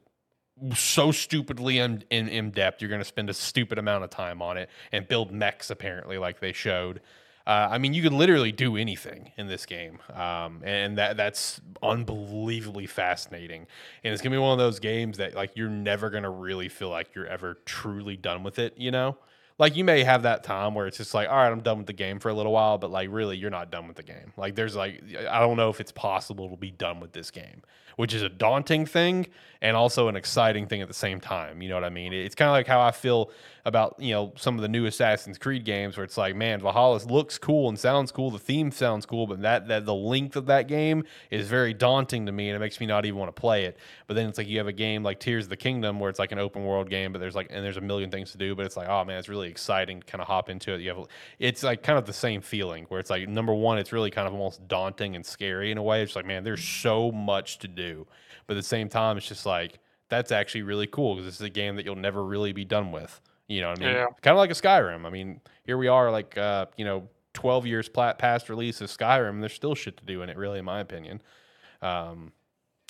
so stupidly in, in, in depth. You're going to spend a stupid amount of time on it and build mechs apparently, like they showed. Uh, I mean, you can literally do anything in this game, um, and that that's unbelievably fascinating. And it's gonna be one of those games that like you're never gonna really feel like you're ever truly done with it. You know, like you may have that time where it's just like, all right, I'm done with the game for a little while, but like really, you're not done with the game. Like there's like I don't know if it's possible to be done with this game, which is a daunting thing and also an exciting thing at the same time. You know what I mean? It's kind of like how I feel about you know some of the new Assassin's Creed games where it's like, man, Valhalla looks cool and sounds cool, the theme sounds cool, but that that the length of that game is very daunting to me, and it makes me not even want to play it. But then it's like you have a game like Tears of the Kingdom where it's like an open world game, but there's like and there's a million things to do, but it's like, oh man, it's really exciting to kind of hop into it. You have it's like kind of the same feeling where it's like number one, it's really kind of almost daunting and scary in a way. It's like, man, there's so much to do, but at the same time, it's just like that's actually really cool because this is a game that you'll never really be done with. You know what I mean? Yeah. Kind of like a Skyrim. I mean, here we are, like, uh, you know, 12 years past release of Skyrim, there's still shit to do in it, really, in my opinion. Um,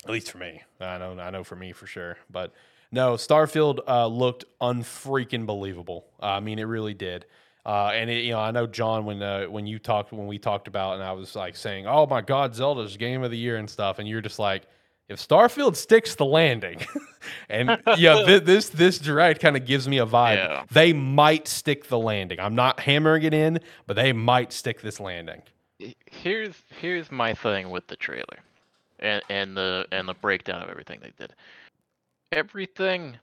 at least for me. I know, I know for me for sure. But no, Starfield uh, looked unfreaking believable. Uh, I mean, it really did. Uh, and it, you know, I know John when uh, when you talked when we talked about, and I was like saying, "Oh my God, Zelda's game of the year" and stuff, and you're just like, if Starfield sticks the landing, and yeah, th- this this direct kind of gives me a vibe. Yeah. They might stick the landing. I'm not hammering it in, but they might stick this landing. Here's here's my thing with the trailer, and and the and the breakdown of everything they did. Everything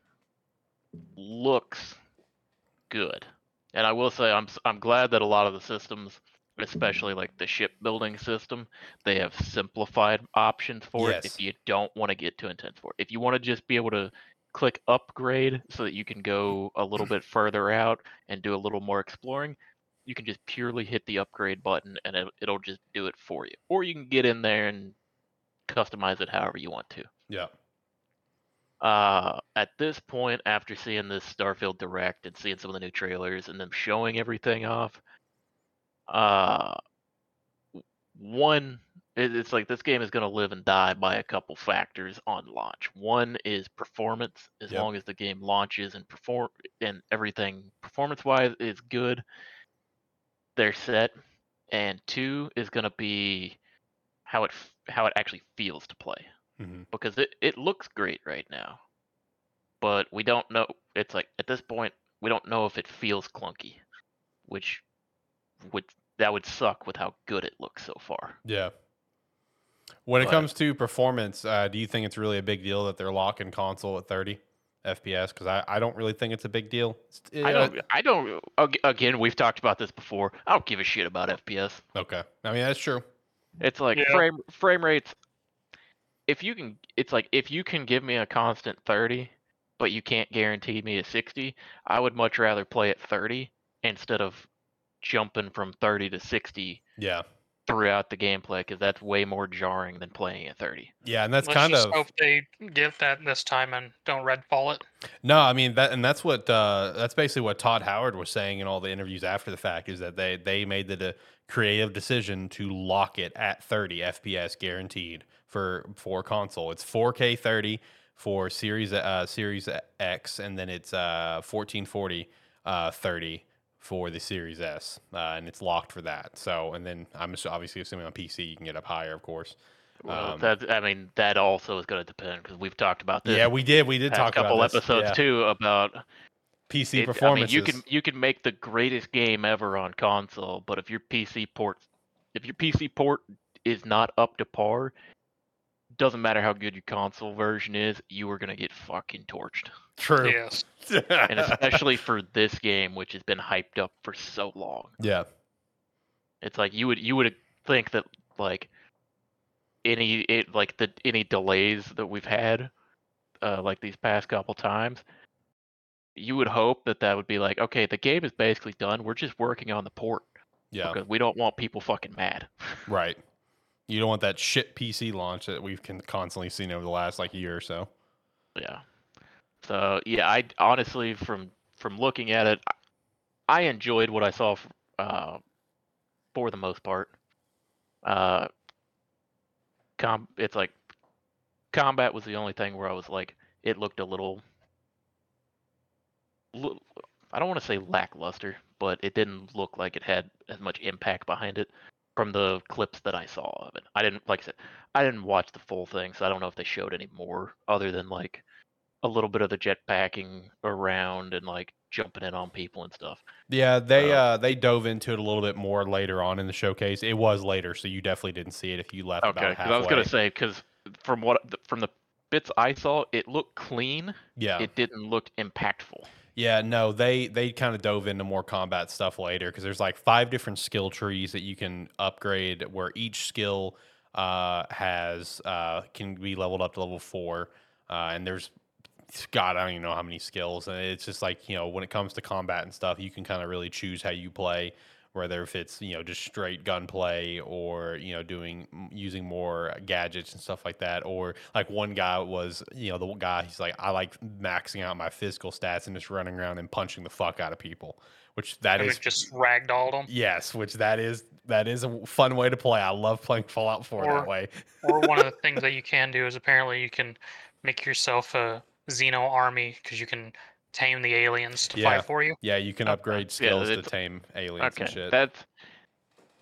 looks good, and I will say I'm I'm glad that a lot of the systems, especially like the shipbuilding system, they have simplified options for it. If you don't want to get too intense for it, if you want to just be able to click upgrade so that you can go a little bit further out and do a little more exploring you can just purely hit the upgrade button and it, it'll just do it for you. Or you can get in there and customize it however you want to. Yeah. Uh, at this point, after seeing this Starfield Direct and seeing some of the new trailers and them showing everything off, uh, one it's like this game is going to live and die by a couple factors on launch. One is performance. As Yep. long as the game launches and perform and everything performance-wise is good, they're set. And two is going to be how it how it actually feels to play hmm because it, it looks great right now. But we don't know it's like at this point we don't know if it feels clunky, which would that would suck with how good it looks so far. Yeah. When it comes to performance, uh, do you think it's really a big deal that they're locking console at 30 FPS? Because I, I don't really think it's a big deal. It's- I uh, don't I don't again we've talked about this before. I don't give a shit about FPS. Okay. I mean, that's true. It's like Yeah. frame frame rates if you can it's like if you can give me a constant 30 but you can't guarantee me a 60, I would much rather play at 30 instead of jumping from 30 to 60 Yeah. throughout the gameplay because that's way more jarring than playing at 30. Yeah. And that's Let's kind just of. hope they get that this time and don't redfall it. No, I mean that, and that's what uh, that's basically what Todd Howard was saying in all the interviews after the fact is that they they made the de- creative decision to lock it at 30 FPS guaranteed for for console. It's 4K 30 for Series uh, Series X, and then it's uh, 1440 uh, 30 for the Series S, uh, and it's locked for that. So, and then I'm obviously assuming on PC you can get up higher, of course. Well, Um, that I mean that also is going to depend because we've talked about this Yeah, we did. We did talk a couple about episodes yeah. too about PC it- performance. I mean, you can you can make the greatest game ever on console, but if your PC port if your PC port is not up to par, doesn't matter how good your console version is, you are gonna get fucking torched. True. Yes. And especially for this game, which has been hyped up for so long. yeah. It's like you would you would think that like any it like the any delays that we've had, uh, like these past couple times, you would hope that that would be like okay, the game is basically done. We're just working on the port Yeah. because we don't want people fucking mad. Right. You don't want that shit PC launch that we've con- constantly seen over the last like year or so. yeah. So yeah, I honestly from from looking at it, I- enjoyed what I saw uh, for the most part. Uh, com it's like combat was the only thing where I was like, it looked a little. li- I don't want to say lackluster, but it didn't look like it had as much impact behind it from the clips that I saw of it. I didn't like I said, I didn't watch the full thing, so I don't know if they showed any more other than like a little bit of the jetpacking around and like jumping in on people and stuff. Yeah, they Uh, uh they dove into it a little bit more later on in the showcase. It was later, so you definitely didn't see it if you left Okay, because. I was gonna say because from what from the bits I saw, it looked clean. yeah, It didn't look impactful. yeah, no, they they kind of dove into more combat stuff later because there's like five different skill trees that you can upgrade, where each skill uh has uh can be leveled up to level four, uh, and there's God, I don't even know how many skills, and it's just like you know when it comes to combat and stuff, you can kind of really choose how you play. Whether if it's you know just straight gunplay or you know doing using more gadgets and stuff like that, or like one guy was you know the guy he's like I like maxing out my physical stats and just running around and punching the fuck out of people, which that and is just ragdolled them. yes, which that is that is a fun way to play. I love playing Fallout 4 Or- that way. or one of the things that you can do is apparently you can make yourself a Xeno army because you can tame the aliens to Yeah. fight for you. Yeah, you can Okay. upgrade Yeah, skills to tame aliens and Okay, shit. that's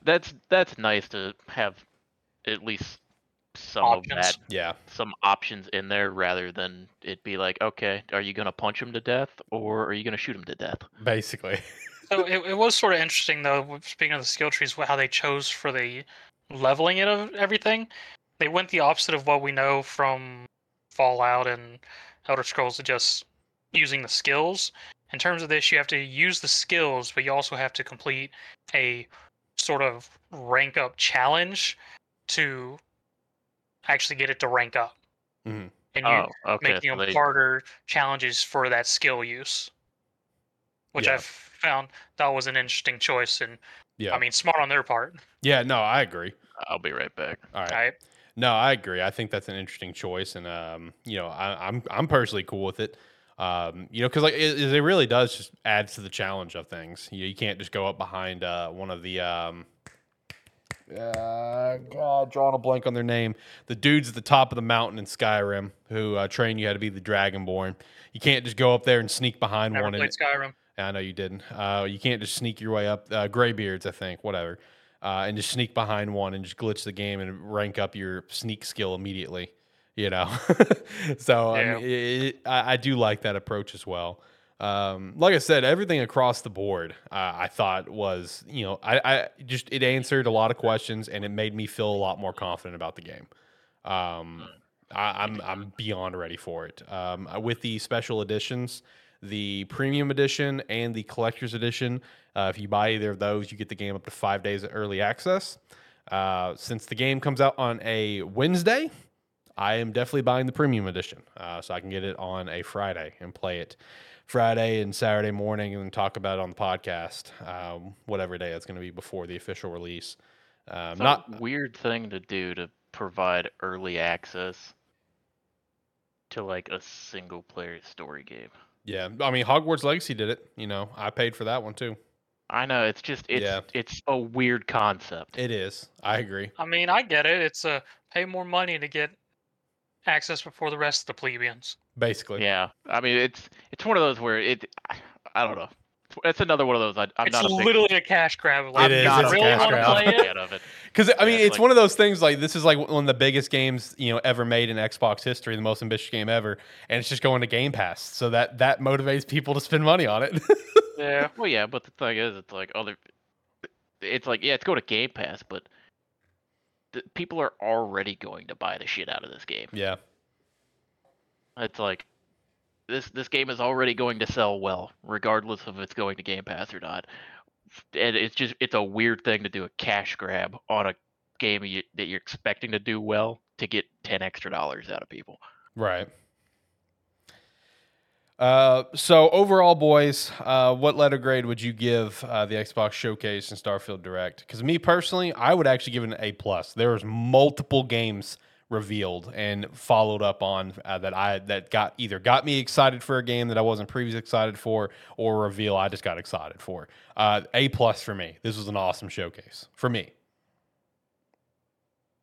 that's that's nice to have at least some Options. of that, yeah, some options in there, rather than it be like, okay, are you gonna punch him to death or are you gonna shoot him to death? basically. So it, it was sort of interesting though. Speaking of the skill trees, how they chose for the leveling it of everything, they went the opposite of what we know from Fallout and Elder Scrolls, to just using the skills. In terms of this, you have to use the skills, but you also have to complete a sort of rank up challenge to actually get it to rank up. Mhm. And you Oh, okay. making so them they- harder challenges for that skill use, which Yeah. I've found that was an interesting choice, and Yeah, I mean smart on their part. yeah. No, I agree. I'll be right back. All right. Right? No, I agree. I think that's an interesting choice, and um, you know, I, I'm I'm personally cool with it. Um, you know, because like it, it really does just adds to the challenge of things. You, you can't just go up behind uh, one of the um, uh, God, drawing a blank on their name. The dudes at the top of the mountain in Skyrim who uh, train you how to be the Dragonborn. You can't just go up there and sneak behind Never one. played Skyrim. I know you didn't. Uh, you can't just sneak your way up. Uh, Graybeards, I think, whatever, uh, and just sneak behind one and just glitch the game and rank up your sneak skill immediately. You know, so I, mean, it, I, I do like that approach as well. Um, like I said, everything across the board, uh, I thought was, you know, I, I just it answered a lot of questions and it made me feel a lot more confident about the game. Um, I, I'm I'm beyond ready for it. Um, with the special editions, the premium edition and the collector's edition. Uh, if you buy either of those, you get the game up to five days of early access. Uh, since the game comes out on a Wednesday, I am definitely buying the premium edition uh, so I can get it on a Friday and play it Friday and Saturday morning and talk about it on the podcast, um, whatever day it's going to be before the official release. Um, not a weird thing to do to provide early access to like a single player story game. Yeah, I mean Hogwarts Legacy did it. You know, I paid for that one too. I know it's just it's Yeah. it's a weird concept. It is. I agree. I mean, I get it. It's a pay more money to get access before the rest of the plebeians. Basically. Yeah, I mean it's it's one of those where it I don't know. It's another one of those. I, I'm it's not a big, literally a cash grab. Like, It is, you it's a really cash want to grab. play it? of it. Because I mean, Yeah, it's like- one of those things. Like this is like one of the biggest games you know ever made in Xbox history, the most ambitious game ever, and it's just going to Game Pass. So that that motivates people to spend money on it. Yeah. Well, yeah, but the thing is, it's like other. It's like yeah, it's going to Game Pass, but the, people are already going to buy the shit out of this game. yeah, It's like this this game is already going to sell well, regardless of if it's going to Game Pass or not. And it's just it's a weird thing to do a cash grab on a game you, that you're expecting to do well to get ten extra dollars out of people. right. Uh, so overall, boys, uh, what letter grade would you give uh, the Xbox Showcase and Starfield Direct? Because me personally, I would actually give it an A plus. There was multiple games revealed and followed up on uh, that I that got either got me excited for a game that I wasn't previously excited for, or a reveal I just got excited for. Uh, a plus for me. This was an awesome showcase for me.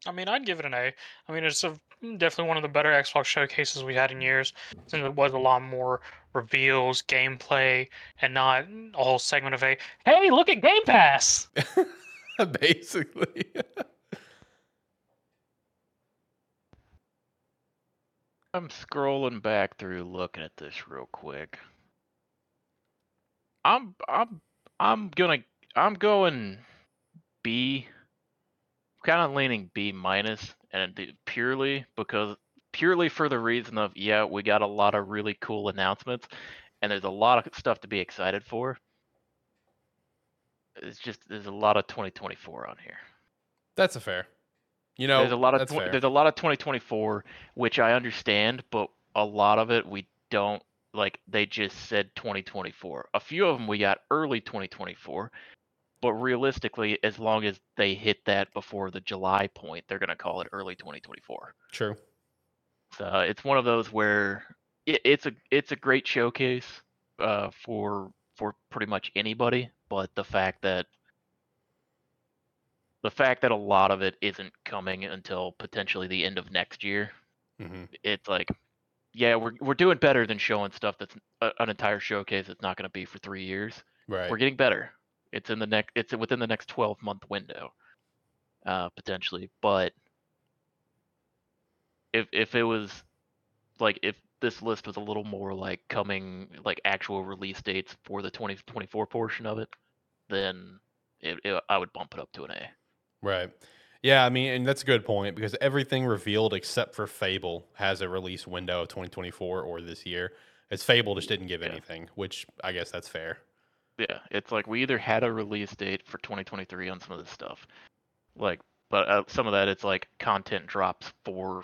I mean, I'd give it an A. I mean, it's a, definitely one of the better Xbox showcases we had in years, since it was a lot more reveals, gameplay, and not a whole segment of a hey, look at Game Pass. Basically, I'm scrolling back through looking at this real quick. I'm I'm I'm gonna I'm going B kind of leaning B minus and purely because purely for the reason of yeah, we got a lot of really cool announcements and there's a lot of stuff to be excited for. It's just there's a lot of 2024 on here. that's a fair. You know, there's a lot of tw- there's a lot of 2024 which I understand, but a lot of it we don't like. They just said 2024. A few of them we got early 2024, but realistically, as long as they hit that before the July point, they're gonna call it early 2024. True. So it's one of those where it, it's a it's a great showcase uh, for for pretty much anybody, but the fact that the fact that a lot of it isn't coming until potentially the end of next year, hmm it's like yeah, we're we're doing better than showing stuff that's a, an entire showcase that's not going to be for three years. Right. We're getting better. It's in the next. It's within the next twelve month window, uh, potentially. But if if it was like if this list was a little more like coming like actual release dates for the 2024 portion of it, then it, it, I would bump it up to an A. Right. Yeah, I mean, and that's a good point because everything revealed except for Fable has a release window of 2024 or this year. It's Fable just didn't give Yeah. anything, which I guess that's fair. Yeah, it's like we either had a release date for 2023 on some of this stuff, like, but uh, some of that it's like content drops for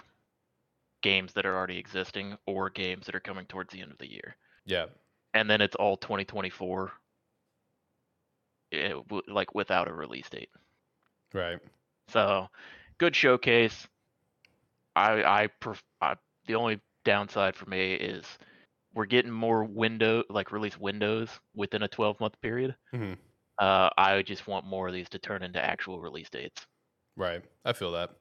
games that are already existing or games that are coming towards the end of the year, Yeah. and then it's all 2024, eh, w- like without a release date. Right. So, good showcase. I I, pref- I the only downside for me is we're getting more window like release windows within a 12 month period. Mhm. Uh, I just want more of these to turn into actual release dates. Right. I feel that.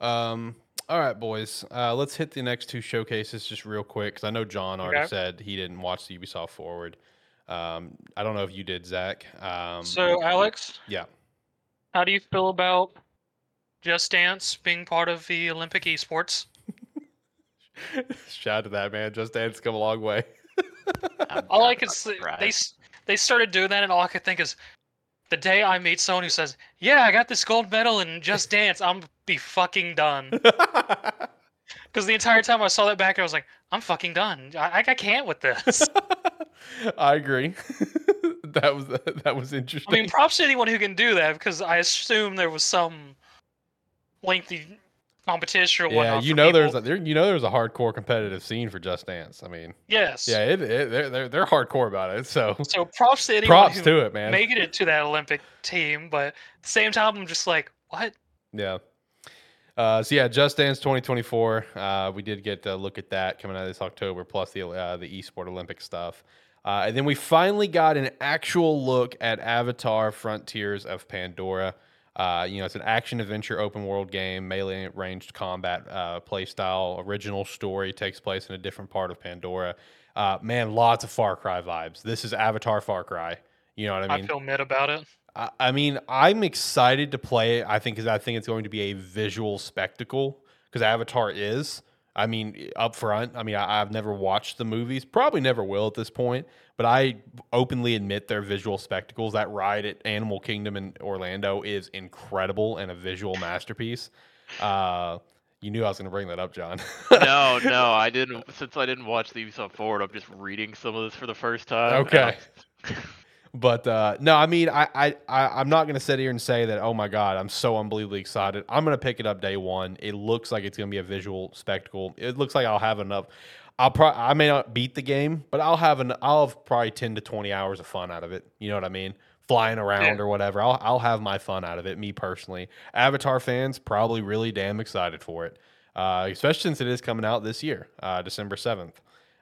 Um, all right, boys. Uh, let's hit the next two showcases just real quick because I know John already Okay. said he didn't watch the Ubisoft Forward. Um, I don't know if you did, Zach. Um, So, Alex, yeah. How do you feel about Just Dance being part of the Olympic esports? Shout out to that man. Just Dance come a long way. All I I'm could not say, they they started doing that, and all I could think is, the day I meet someone who says, "Yeah, I got this gold medal in Just Dance," I'm be fucking done. Because the entire time I saw that back, I was like, "I'm fucking done. I, I can't with this." I agree. that was that was interesting. I mean, props to anyone who can do that, because I assume there was some lengthy competition or yeah, you know there's a, there you know there's a hardcore competitive scene for Just Dance. I mean, yes. yeah, it, it, they're, they're they're hardcore about it. So So props to anyone props who to it, man. make it to that Olympic team, but at the same time, I'm just like, what? Yeah. Uh, so yeah, Just Dance 2024. Uh, we did get a look at that coming out this October, plus the uh, the esport Olympic stuff. Uh, and then we finally got an actual look at Avatar: Frontiers of Pandora. Uh, you know, it's an action adventure open world game, melee ranged combat uh, play style. Original story takes place in a different part of Pandora. Uh, man, lots of Far Cry vibes. This is Avatar Far Cry. You know what I mean? I, feel mid about it. I, I mean, I'm excited to play it. I think because I think it's going to be a visual spectacle because Avatar is. I mean, up front. I mean, I, I've never watched the movies, probably never will at this point. But I openly admit they're visual spectacles. That ride at Animal Kingdom in Orlando is incredible and a visual masterpiece. Uh, you knew I was going to bring that up, John. no, no, I didn't. Since I didn't watch the Ubisoft Forward, I'm just reading some of this for the first time. Okay. But uh, no, I mean, I, I, I I'm not gonna sit here and say that. Oh my god, I'm so unbelievably excited. I'm gonna pick it up day one. It looks like it's gonna be a visual spectacle. It looks like I'll have enough. I'll probably I may not beat the game, but I'll have an I'll have probably 10 to 20 hours of fun out of it. You know what I mean? Flying around Yeah. or whatever. I'll I'll have my fun out of it. Me personally, Avatar fans probably really damn excited for it, uh, especially since it is coming out this year, uh, December 7th.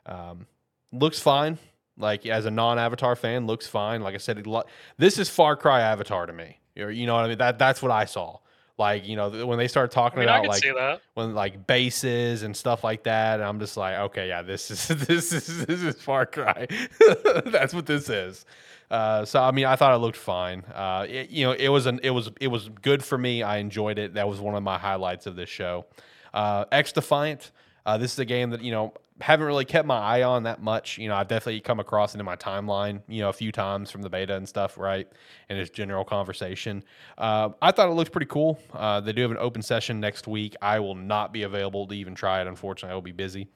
Um, looks fine. Like as a non-Avatar fan, looks fine. Like I said, it lo- this is Far Cry Avatar to me. You know what I mean? That that's what I saw. Like you know when they start I talking mean, about like when like bases and stuff like that, and I'm just like, okay, yeah, this is this is this is Far Cry. that's what this is. Uh, so I mean, I thought it looked fine. Uh, it, you know, it was an it was it was good for me. I enjoyed it. That was one of my highlights of this show. Uh, X Defiant. Uh, this is a game that you know haven't really kept my eye on that much. You know, I've definitely come across it in my timeline, you know, a few times from the beta and stuff, right? And just general conversation. Uh, I thought it looked pretty cool. Uh, they do have an open session next week. I will not be available to even try it. Unfortunately, I will be busy.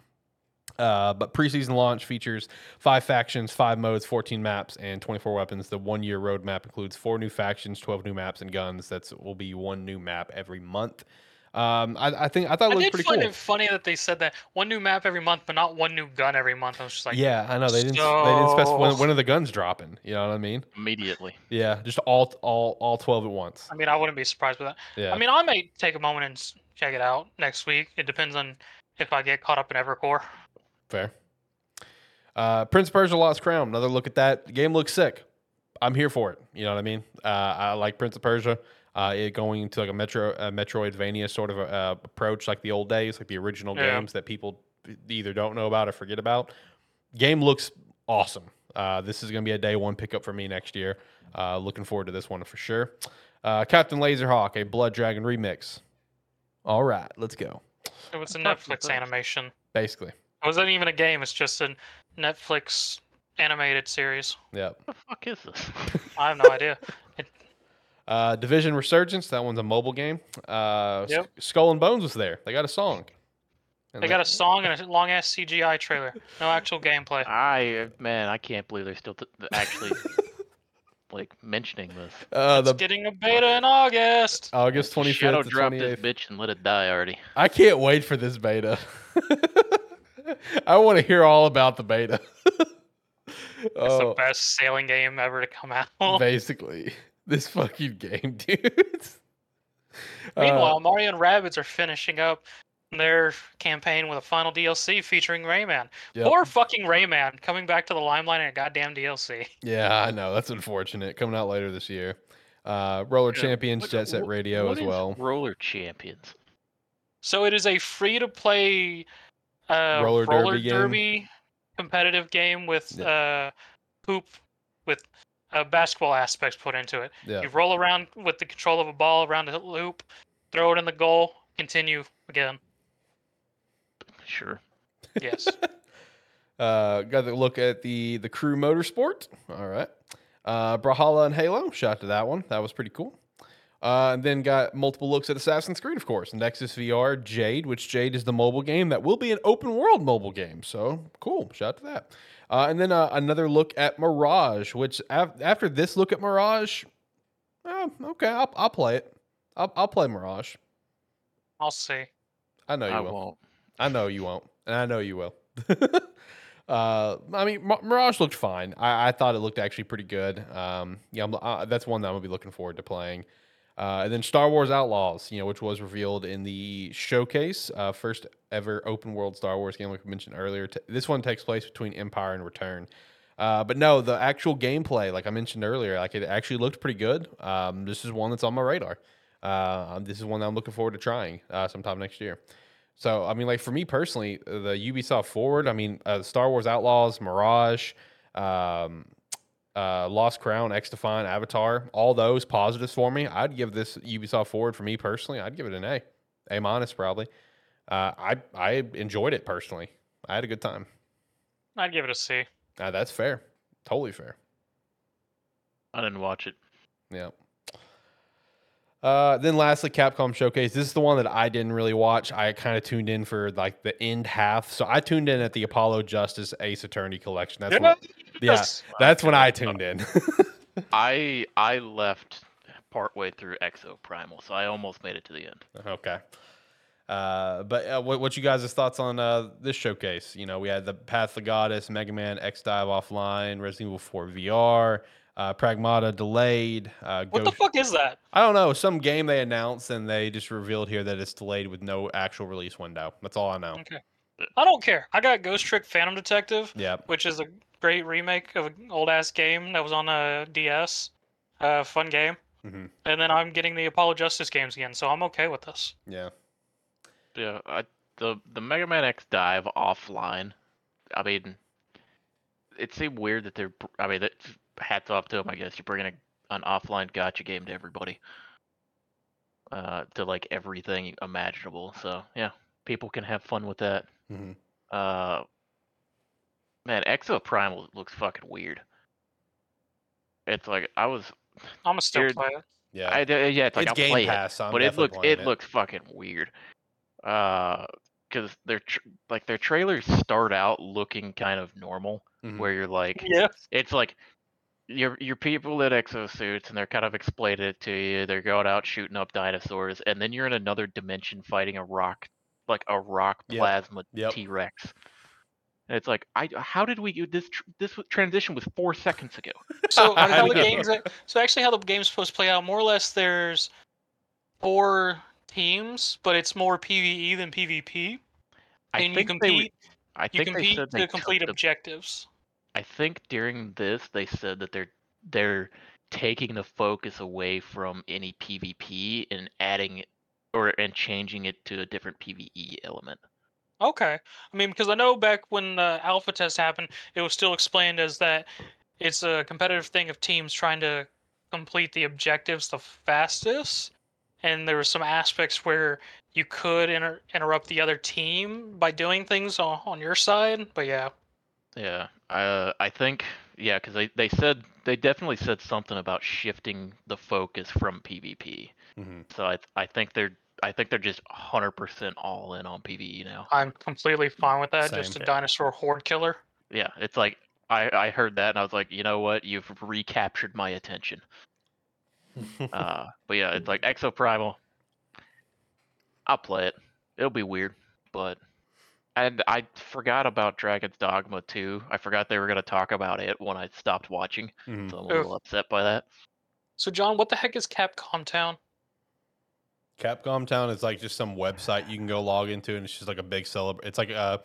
Uh, but preseason launch features five factions, five modes, 14 maps, and 24 weapons. The one year roadmap includes four new factions, 12 new maps, and guns. That's will be one new map every month. Um, I, I think I thought it I looked did pretty find cool. it funny that they said that one new map every month, but not one new gun every month. I was just like, yeah, I know they didn't. They didn't specify when, So- when are the guns dropping. You know what I mean? immediately. Yeah, just all all all 12 at once. I mean, I wouldn't be surprised with that. Yeah. I mean, I may take a moment and check it out next week. It depends on if I get caught up in Evercore. Fair. Uh, Prince of Persia: Lost Crown. Another look at that. The game looks sick. I'm here for it. You know what I mean? Uh, I like Prince of Persia. Uh, it going to like a Metro, a Metroidvania sort of uh, approach, like the old days, like the original Yeah. games that people either don't know about or forget about. Game looks awesome. Uh, this is going to be a day one pickup for me next year. Uh, looking forward to this one for sure. Uh, Captain Laserhawk, a Blood Dragon remix. All right, let's go. It was a What the fuck was Netflix animation. Basically, It wasn't even a game. It's just a Netflix animated series. yeah. What the fuck is this? I have no idea. Uh, Division Resurgence, that one's a mobile game. Uh, Yep. S- Skull and Bones was there. They got a song. And They got a song and a long ass CGI trailer. No actual gameplay. I man, I can't believe they're still t- actually like mentioning this. uh, It's the getting a beta in August. August twenty Shadow fifth to drop this bitch and let it die already. I can't wait for this beta. I want to hear all about the beta. It's oh, the best sailing game ever to come out. basically, this fucking game, dude. Uh, Meanwhile, Mario and Rabbids are finishing up their campaign with a final DLC featuring Rayman. yep. Poor fucking Rayman coming back to the limelight in a goddamn DLC. yeah, I know that's unfortunate. Coming out later this year. Uh, Roller Yeah, Champions, what- Jet Set what- Radio what as is well. Roller Champions. So it is a free to play uh, Roller roller, derby game? derby, competitive game with uh, hoop with uh, basketball aspects put into it. Yeah, You roll around with the control of a ball around a loop, throw it in the goal, continue again. Sure. Yes. Uh, got to look at the the crew Motorfest. All right. Uh, Brawlhalla and Halo. Shout to that one. That was pretty cool. Uh, and then got multiple looks at Assassin's Creed, of course. Nexus VR, Jade, which Jade is the mobile game that will be an open world mobile game. So cool. Shout out to that. Uh, and then uh, another look at Mirage, which af- after this look at Mirage, uh, okay, I'll, I'll play it. I'll, I'll play Mirage. I'll see. I know you I will. won't. I know you won't, and I know you will. uh, I mean, Mi- Mirage looked fine. I, I thought it looked actually pretty good. Um, yeah, I'm, uh, that's one that I'm gonna be looking forward to playing. Uh, and then Star Wars Outlaws, you know, which was revealed in the showcase, uh, first ever open world Star Wars game, like we mentioned earlier. T- this one takes place between Empire and Return. Uh, but no, the actual gameplay, like I mentioned earlier, like it actually looked pretty good. Um, this is one that's on my radar. Uh, this is one that I'm looking forward to trying uh, sometime next year. So, I mean, like for me personally, the Ubisoft Forward, I mean, uh, Star Wars Outlaws, Mirage, um, uh, Lost Crown, XDefiant, Avatar, all those positives for me. I'd give this Ubisoft Forward for me personally. I'd give it an A, A minus probably. Uh, I I enjoyed it personally. I had a good time. I'd give it a C. Uh, that's fair, totally fair. I didn't watch it. Yeah. Uh, then lastly, Capcom Showcase. This is the one that I didn't really watch. I kind of tuned in for like the end half. So I tuned in at the Apollo Justice Ace Attorney collection. That's when, yeah, Yes. that's when I tuned in. I I left partway through Exo Primal, so I almost made it to the end. okay. Uh, but uh, what what you guys' thoughts on uh, this showcase? You know, we had the Path of the Goddess, Mega Man X Dive Offline, Resident Evil 4 VR, uh, Pragmata delayed. Uh, What the fuck is that? I don't know. Some game they announced and they just revealed here that it's delayed with no actual release window. That's all I know. Okay. I don't care. I got Ghost Trick Phantom Detective, Yeah. which is a great remake of an old ass game that was on a DS. Uh, fun game. hmm And then I'm getting the Apollo Justice games again, so I'm okay with this. Yeah. Yeah, I, the the Mega Man X Dive offline. I mean, it seemed weird that they're. I mean, that hats off to them. I guess you're bringing a, an offline gacha game to everybody. Uh, to like everything imaginable. So yeah, people can have fun with that. hmm Uh, man, Exo Primal looks fucking weird. It's like I was. I'm gonna still Dude, play it. Yeah. I, d- yeah, it's like it's I'll Game play. Pass, so I'm but it looks playing it, looks fucking weird. Uh, because their tr- like their trailers start out looking kind of normal, Mhm. where you're like, Yeah. it's like your your people in exosuits and they're kind of explaining it to you. They're going out shooting up dinosaurs, and then you're in another dimension fighting a rock, like a rock Yep, plasma yep. T Rex. And it's like, I how did we this this transition was four seconds ago. So how the games uh, so actually how the game's supposed to play out, more or less there's four teams, but it's more PvE than PvP. I and you think they, compete I you think they compete said to complete the objectives. I think during this they said that they're they're taking the focus away from any PvP and adding or and changing it to a different PvE element. Okay. I mean, because I know back when the alpha test happened, it was still explained as that it's a competitive thing of teams trying to complete the objectives the fastest, and there were some aspects where you could inter- interrupt the other team by doing things on, on your side. But yeah, Yeah, uh, I think yeah, because they, they said they definitely said something about shifting the focus from PvP. Mhm. So I I think they're I think they're just 100% all in on PvE now. I'm completely fine with that. Just a Same. dinosaur horde killer. Yeah, it's like I I heard that and I was like, you know what, you've recaptured my attention. Uh, but yeah, it's like Exoprimal. I'll play it. It'll be weird, but and I forgot about Dragon's Dogma too. I forgot they were gonna talk about it when I stopped watching, Mhm. so I'm a little upset by that. So, John, what the heck is Capcom Town? Capcom Town is like just some website you can go log into, and it's just like a big celebration. It's like uh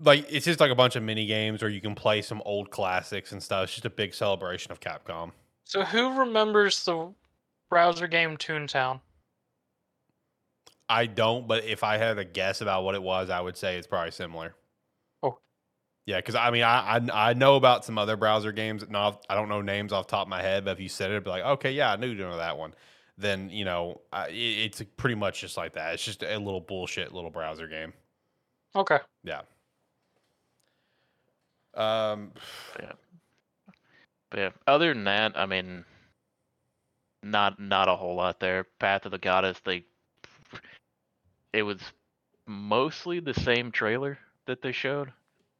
like it's just like a bunch of mini games where you can play some old classics and stuff. It's just a big celebration of Capcom. So, who remembers the browser game Toontown? I don't, but if I had a guess about what it was, I would say it's probably similar. Oh. Yeah, because I mean, I, I I know about some other browser games. Not I don't know names off the top of my head, but if you said it, I'd be like, okay, yeah, I knew you know that one. Then you know, I, it- it's pretty much just like that. It's just a little bullshit little browser game. Okay. Yeah. Um. But yeah, other than that, I mean, not not a whole lot there. Path of the Goddess, they it was mostly the same trailer that they showed,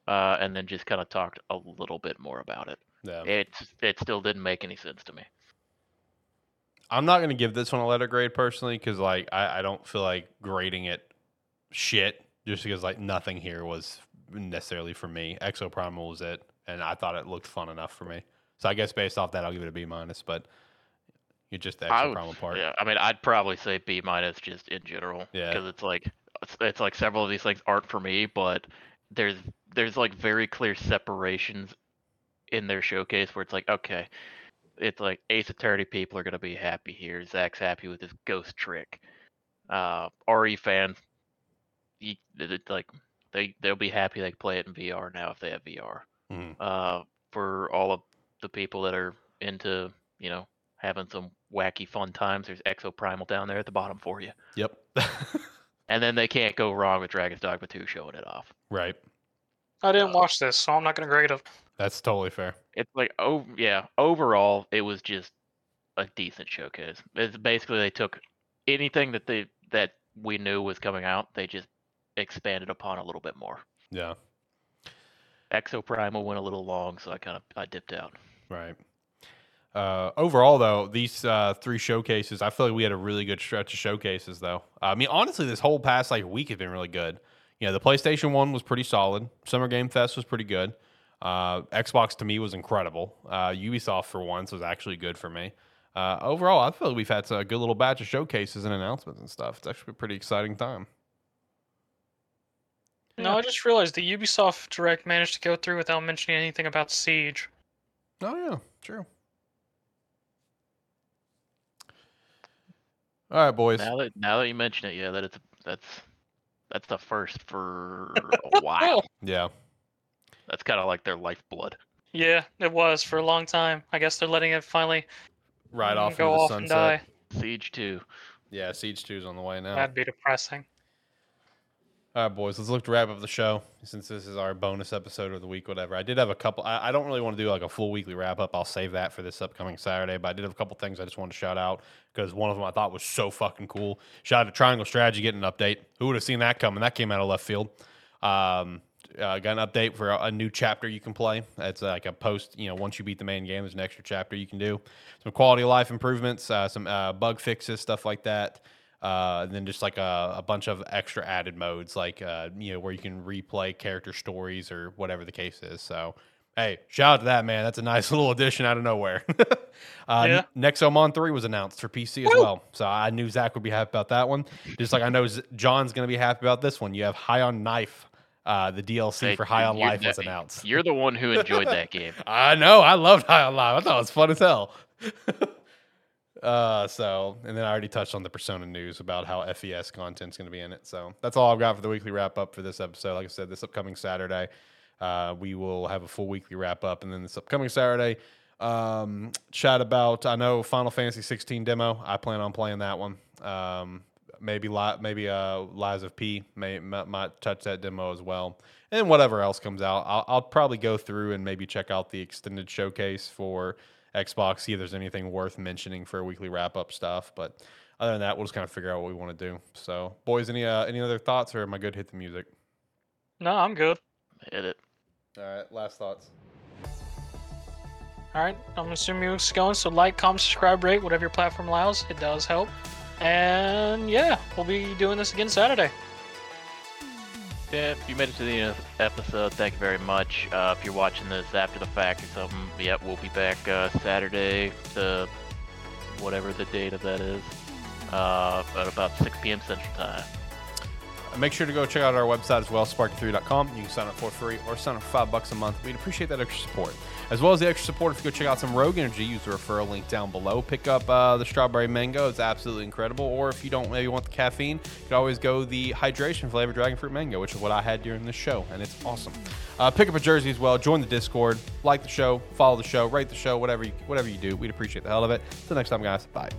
uh, and then just kind of talked a little bit more about it. Yeah. It it still didn't make any sense to me. I'm not gonna give this one a letter grade personally because like I, I don't feel like grading it shit just because like nothing here was necessarily for me. Exo Primal was it, and I thought it looked fun enough for me. So I guess based off that, I'll give it a B minus. But you're just the I Exo would- Primal part. Yeah, I mean, I'd probably say B minus just in general. Yeah. Because it's like it's, it's like several of these things aren't for me, but there's there's like very clear separations in their showcase where it's like okay, it's like Ace Attorney people are gonna be happy here. Zach's happy with his ghost trick. Uh, RE fans, you, it's like they they'll be happy they can play it in VR now if they have VR Mhm. uh, for all of the people that are into, you know, having some wacky fun times. There's Exo Primal down there at the bottom for you. Yep. And then they can't go wrong with Dragon's Dogma 2 showing it off. right. I didn't Uh, watch this, so I'm not going to grade it. That's totally fair. It's like, oh, yeah, overall, it was just a decent showcase. It's basically they took anything that they that we knew was coming out, they just expanded upon a little bit more. Yeah. Exo Primal went a little long, so I kind of I dipped out. Right. Uh, overall, though, these uh, three showcases, I feel like we had a really good stretch of showcases, though. I mean, honestly, this whole past like week has been really good. You know, the PlayStation One was pretty solid. Summer Game Fest was pretty good. Uh, Xbox to me was incredible. Uh, Ubisoft for once was actually good for me. Uh, overall, I feel like we've had a good little batch of showcases and announcements and stuff. It's actually a pretty exciting time. No, I just realized the Ubisoft Direct managed to go through without mentioning anything about Siege. Oh yeah, true. All right, boys. Now that now that you mention it, yeah, that it's that's that's the first for a while. Yeah. That's kind of like their lifeblood. Yeah, it was for a long time. I guess they're letting it finally Right off go into the off and die. Siege 2. Yeah, Siege 2 is on the way now. That'd be depressing. All right, boys, let's look to wrap up the show since this is our bonus episode of the week, whatever. I did have a couple, I, I don't really want to do like a full weekly wrap up. I'll save that for this upcoming Saturday, but I did have a couple things I just wanted to shout out because one of them I thought was so fucking cool. Shout out to Triangle Strategy getting an update. Who would have seen that coming? That came out of left field. Um, uh, got an update for a, a new chapter you can play. It's like a post, you know, once you beat the main game, there's an extra chapter you can do. Some quality of life improvements, uh, some uh, bug fixes, stuff like that. Uh, and then just like a, a bunch of extra added modes, like uh, you know where you can replay character stories or whatever the case is. So, hey, shout out to that man. That's a nice little addition out of nowhere. uh, Yeah. Nexomon Three was announced for PC as Woo! well, so I knew Zach would be happy about that one. Just like I know Z- John's going to be happy about this one. You have High on Knife. Uh, the DLC for High on Life was announced. You're the one who enjoyed that game. I know. I loved High on Life. I thought it was fun as hell. Uh, so, and then I already touched on the Persona news about how FES content's going to be in it. So that's all I've got for the weekly wrap up for this episode. Like I said, this upcoming Saturday, uh, we will have a full weekly wrap up, and then this upcoming Saturday, um, chat about. I know Final Fantasy 16 demo. I plan on playing that one. Um, maybe li- maybe uh, Lies of P may might, might touch that demo as well, and whatever else comes out, I'll, I'll probably go through and maybe check out the extended showcase for Xbox, see if there's anything worth mentioning for weekly wrap up stuff. But other than that, we'll just kind of figure out what we want to do. So, boys, any uh, any other thoughts, or am I good? Hit the music. No, I'm good. Hit it. All right, last thoughts. All right, I'm assuming it's going. So like, comment, subscribe, rate, whatever your platform allows. It does help. And yeah, we'll be doing this again Saturday. Yeah, if you made it to the end of the episode, thank you very much. Uh, if you're watching this after the fact or something, yeah, we'll be back uh, Saturday to whatever the date of that is, uh, at about 6 p.m. Central Time. Make sure to go check out our website as well, sparke3.com. You can sign up for free or sign up for five bucks a month. We'd appreciate that extra support. As well as the extra support, if you go check out some Rogue Energy, use the referral link down below. Pick up uh, the strawberry mango; it's absolutely incredible. Or if you don't maybe want the caffeine, you can always go the hydration flavored dragon fruit mango, which is what I had during the show, and it's awesome. Uh, pick up a jersey as well. Join the Discord, like the show, follow the show, rate the show, whatever you, whatever you do. We'd appreciate the hell of it. Until next time, guys. Bye.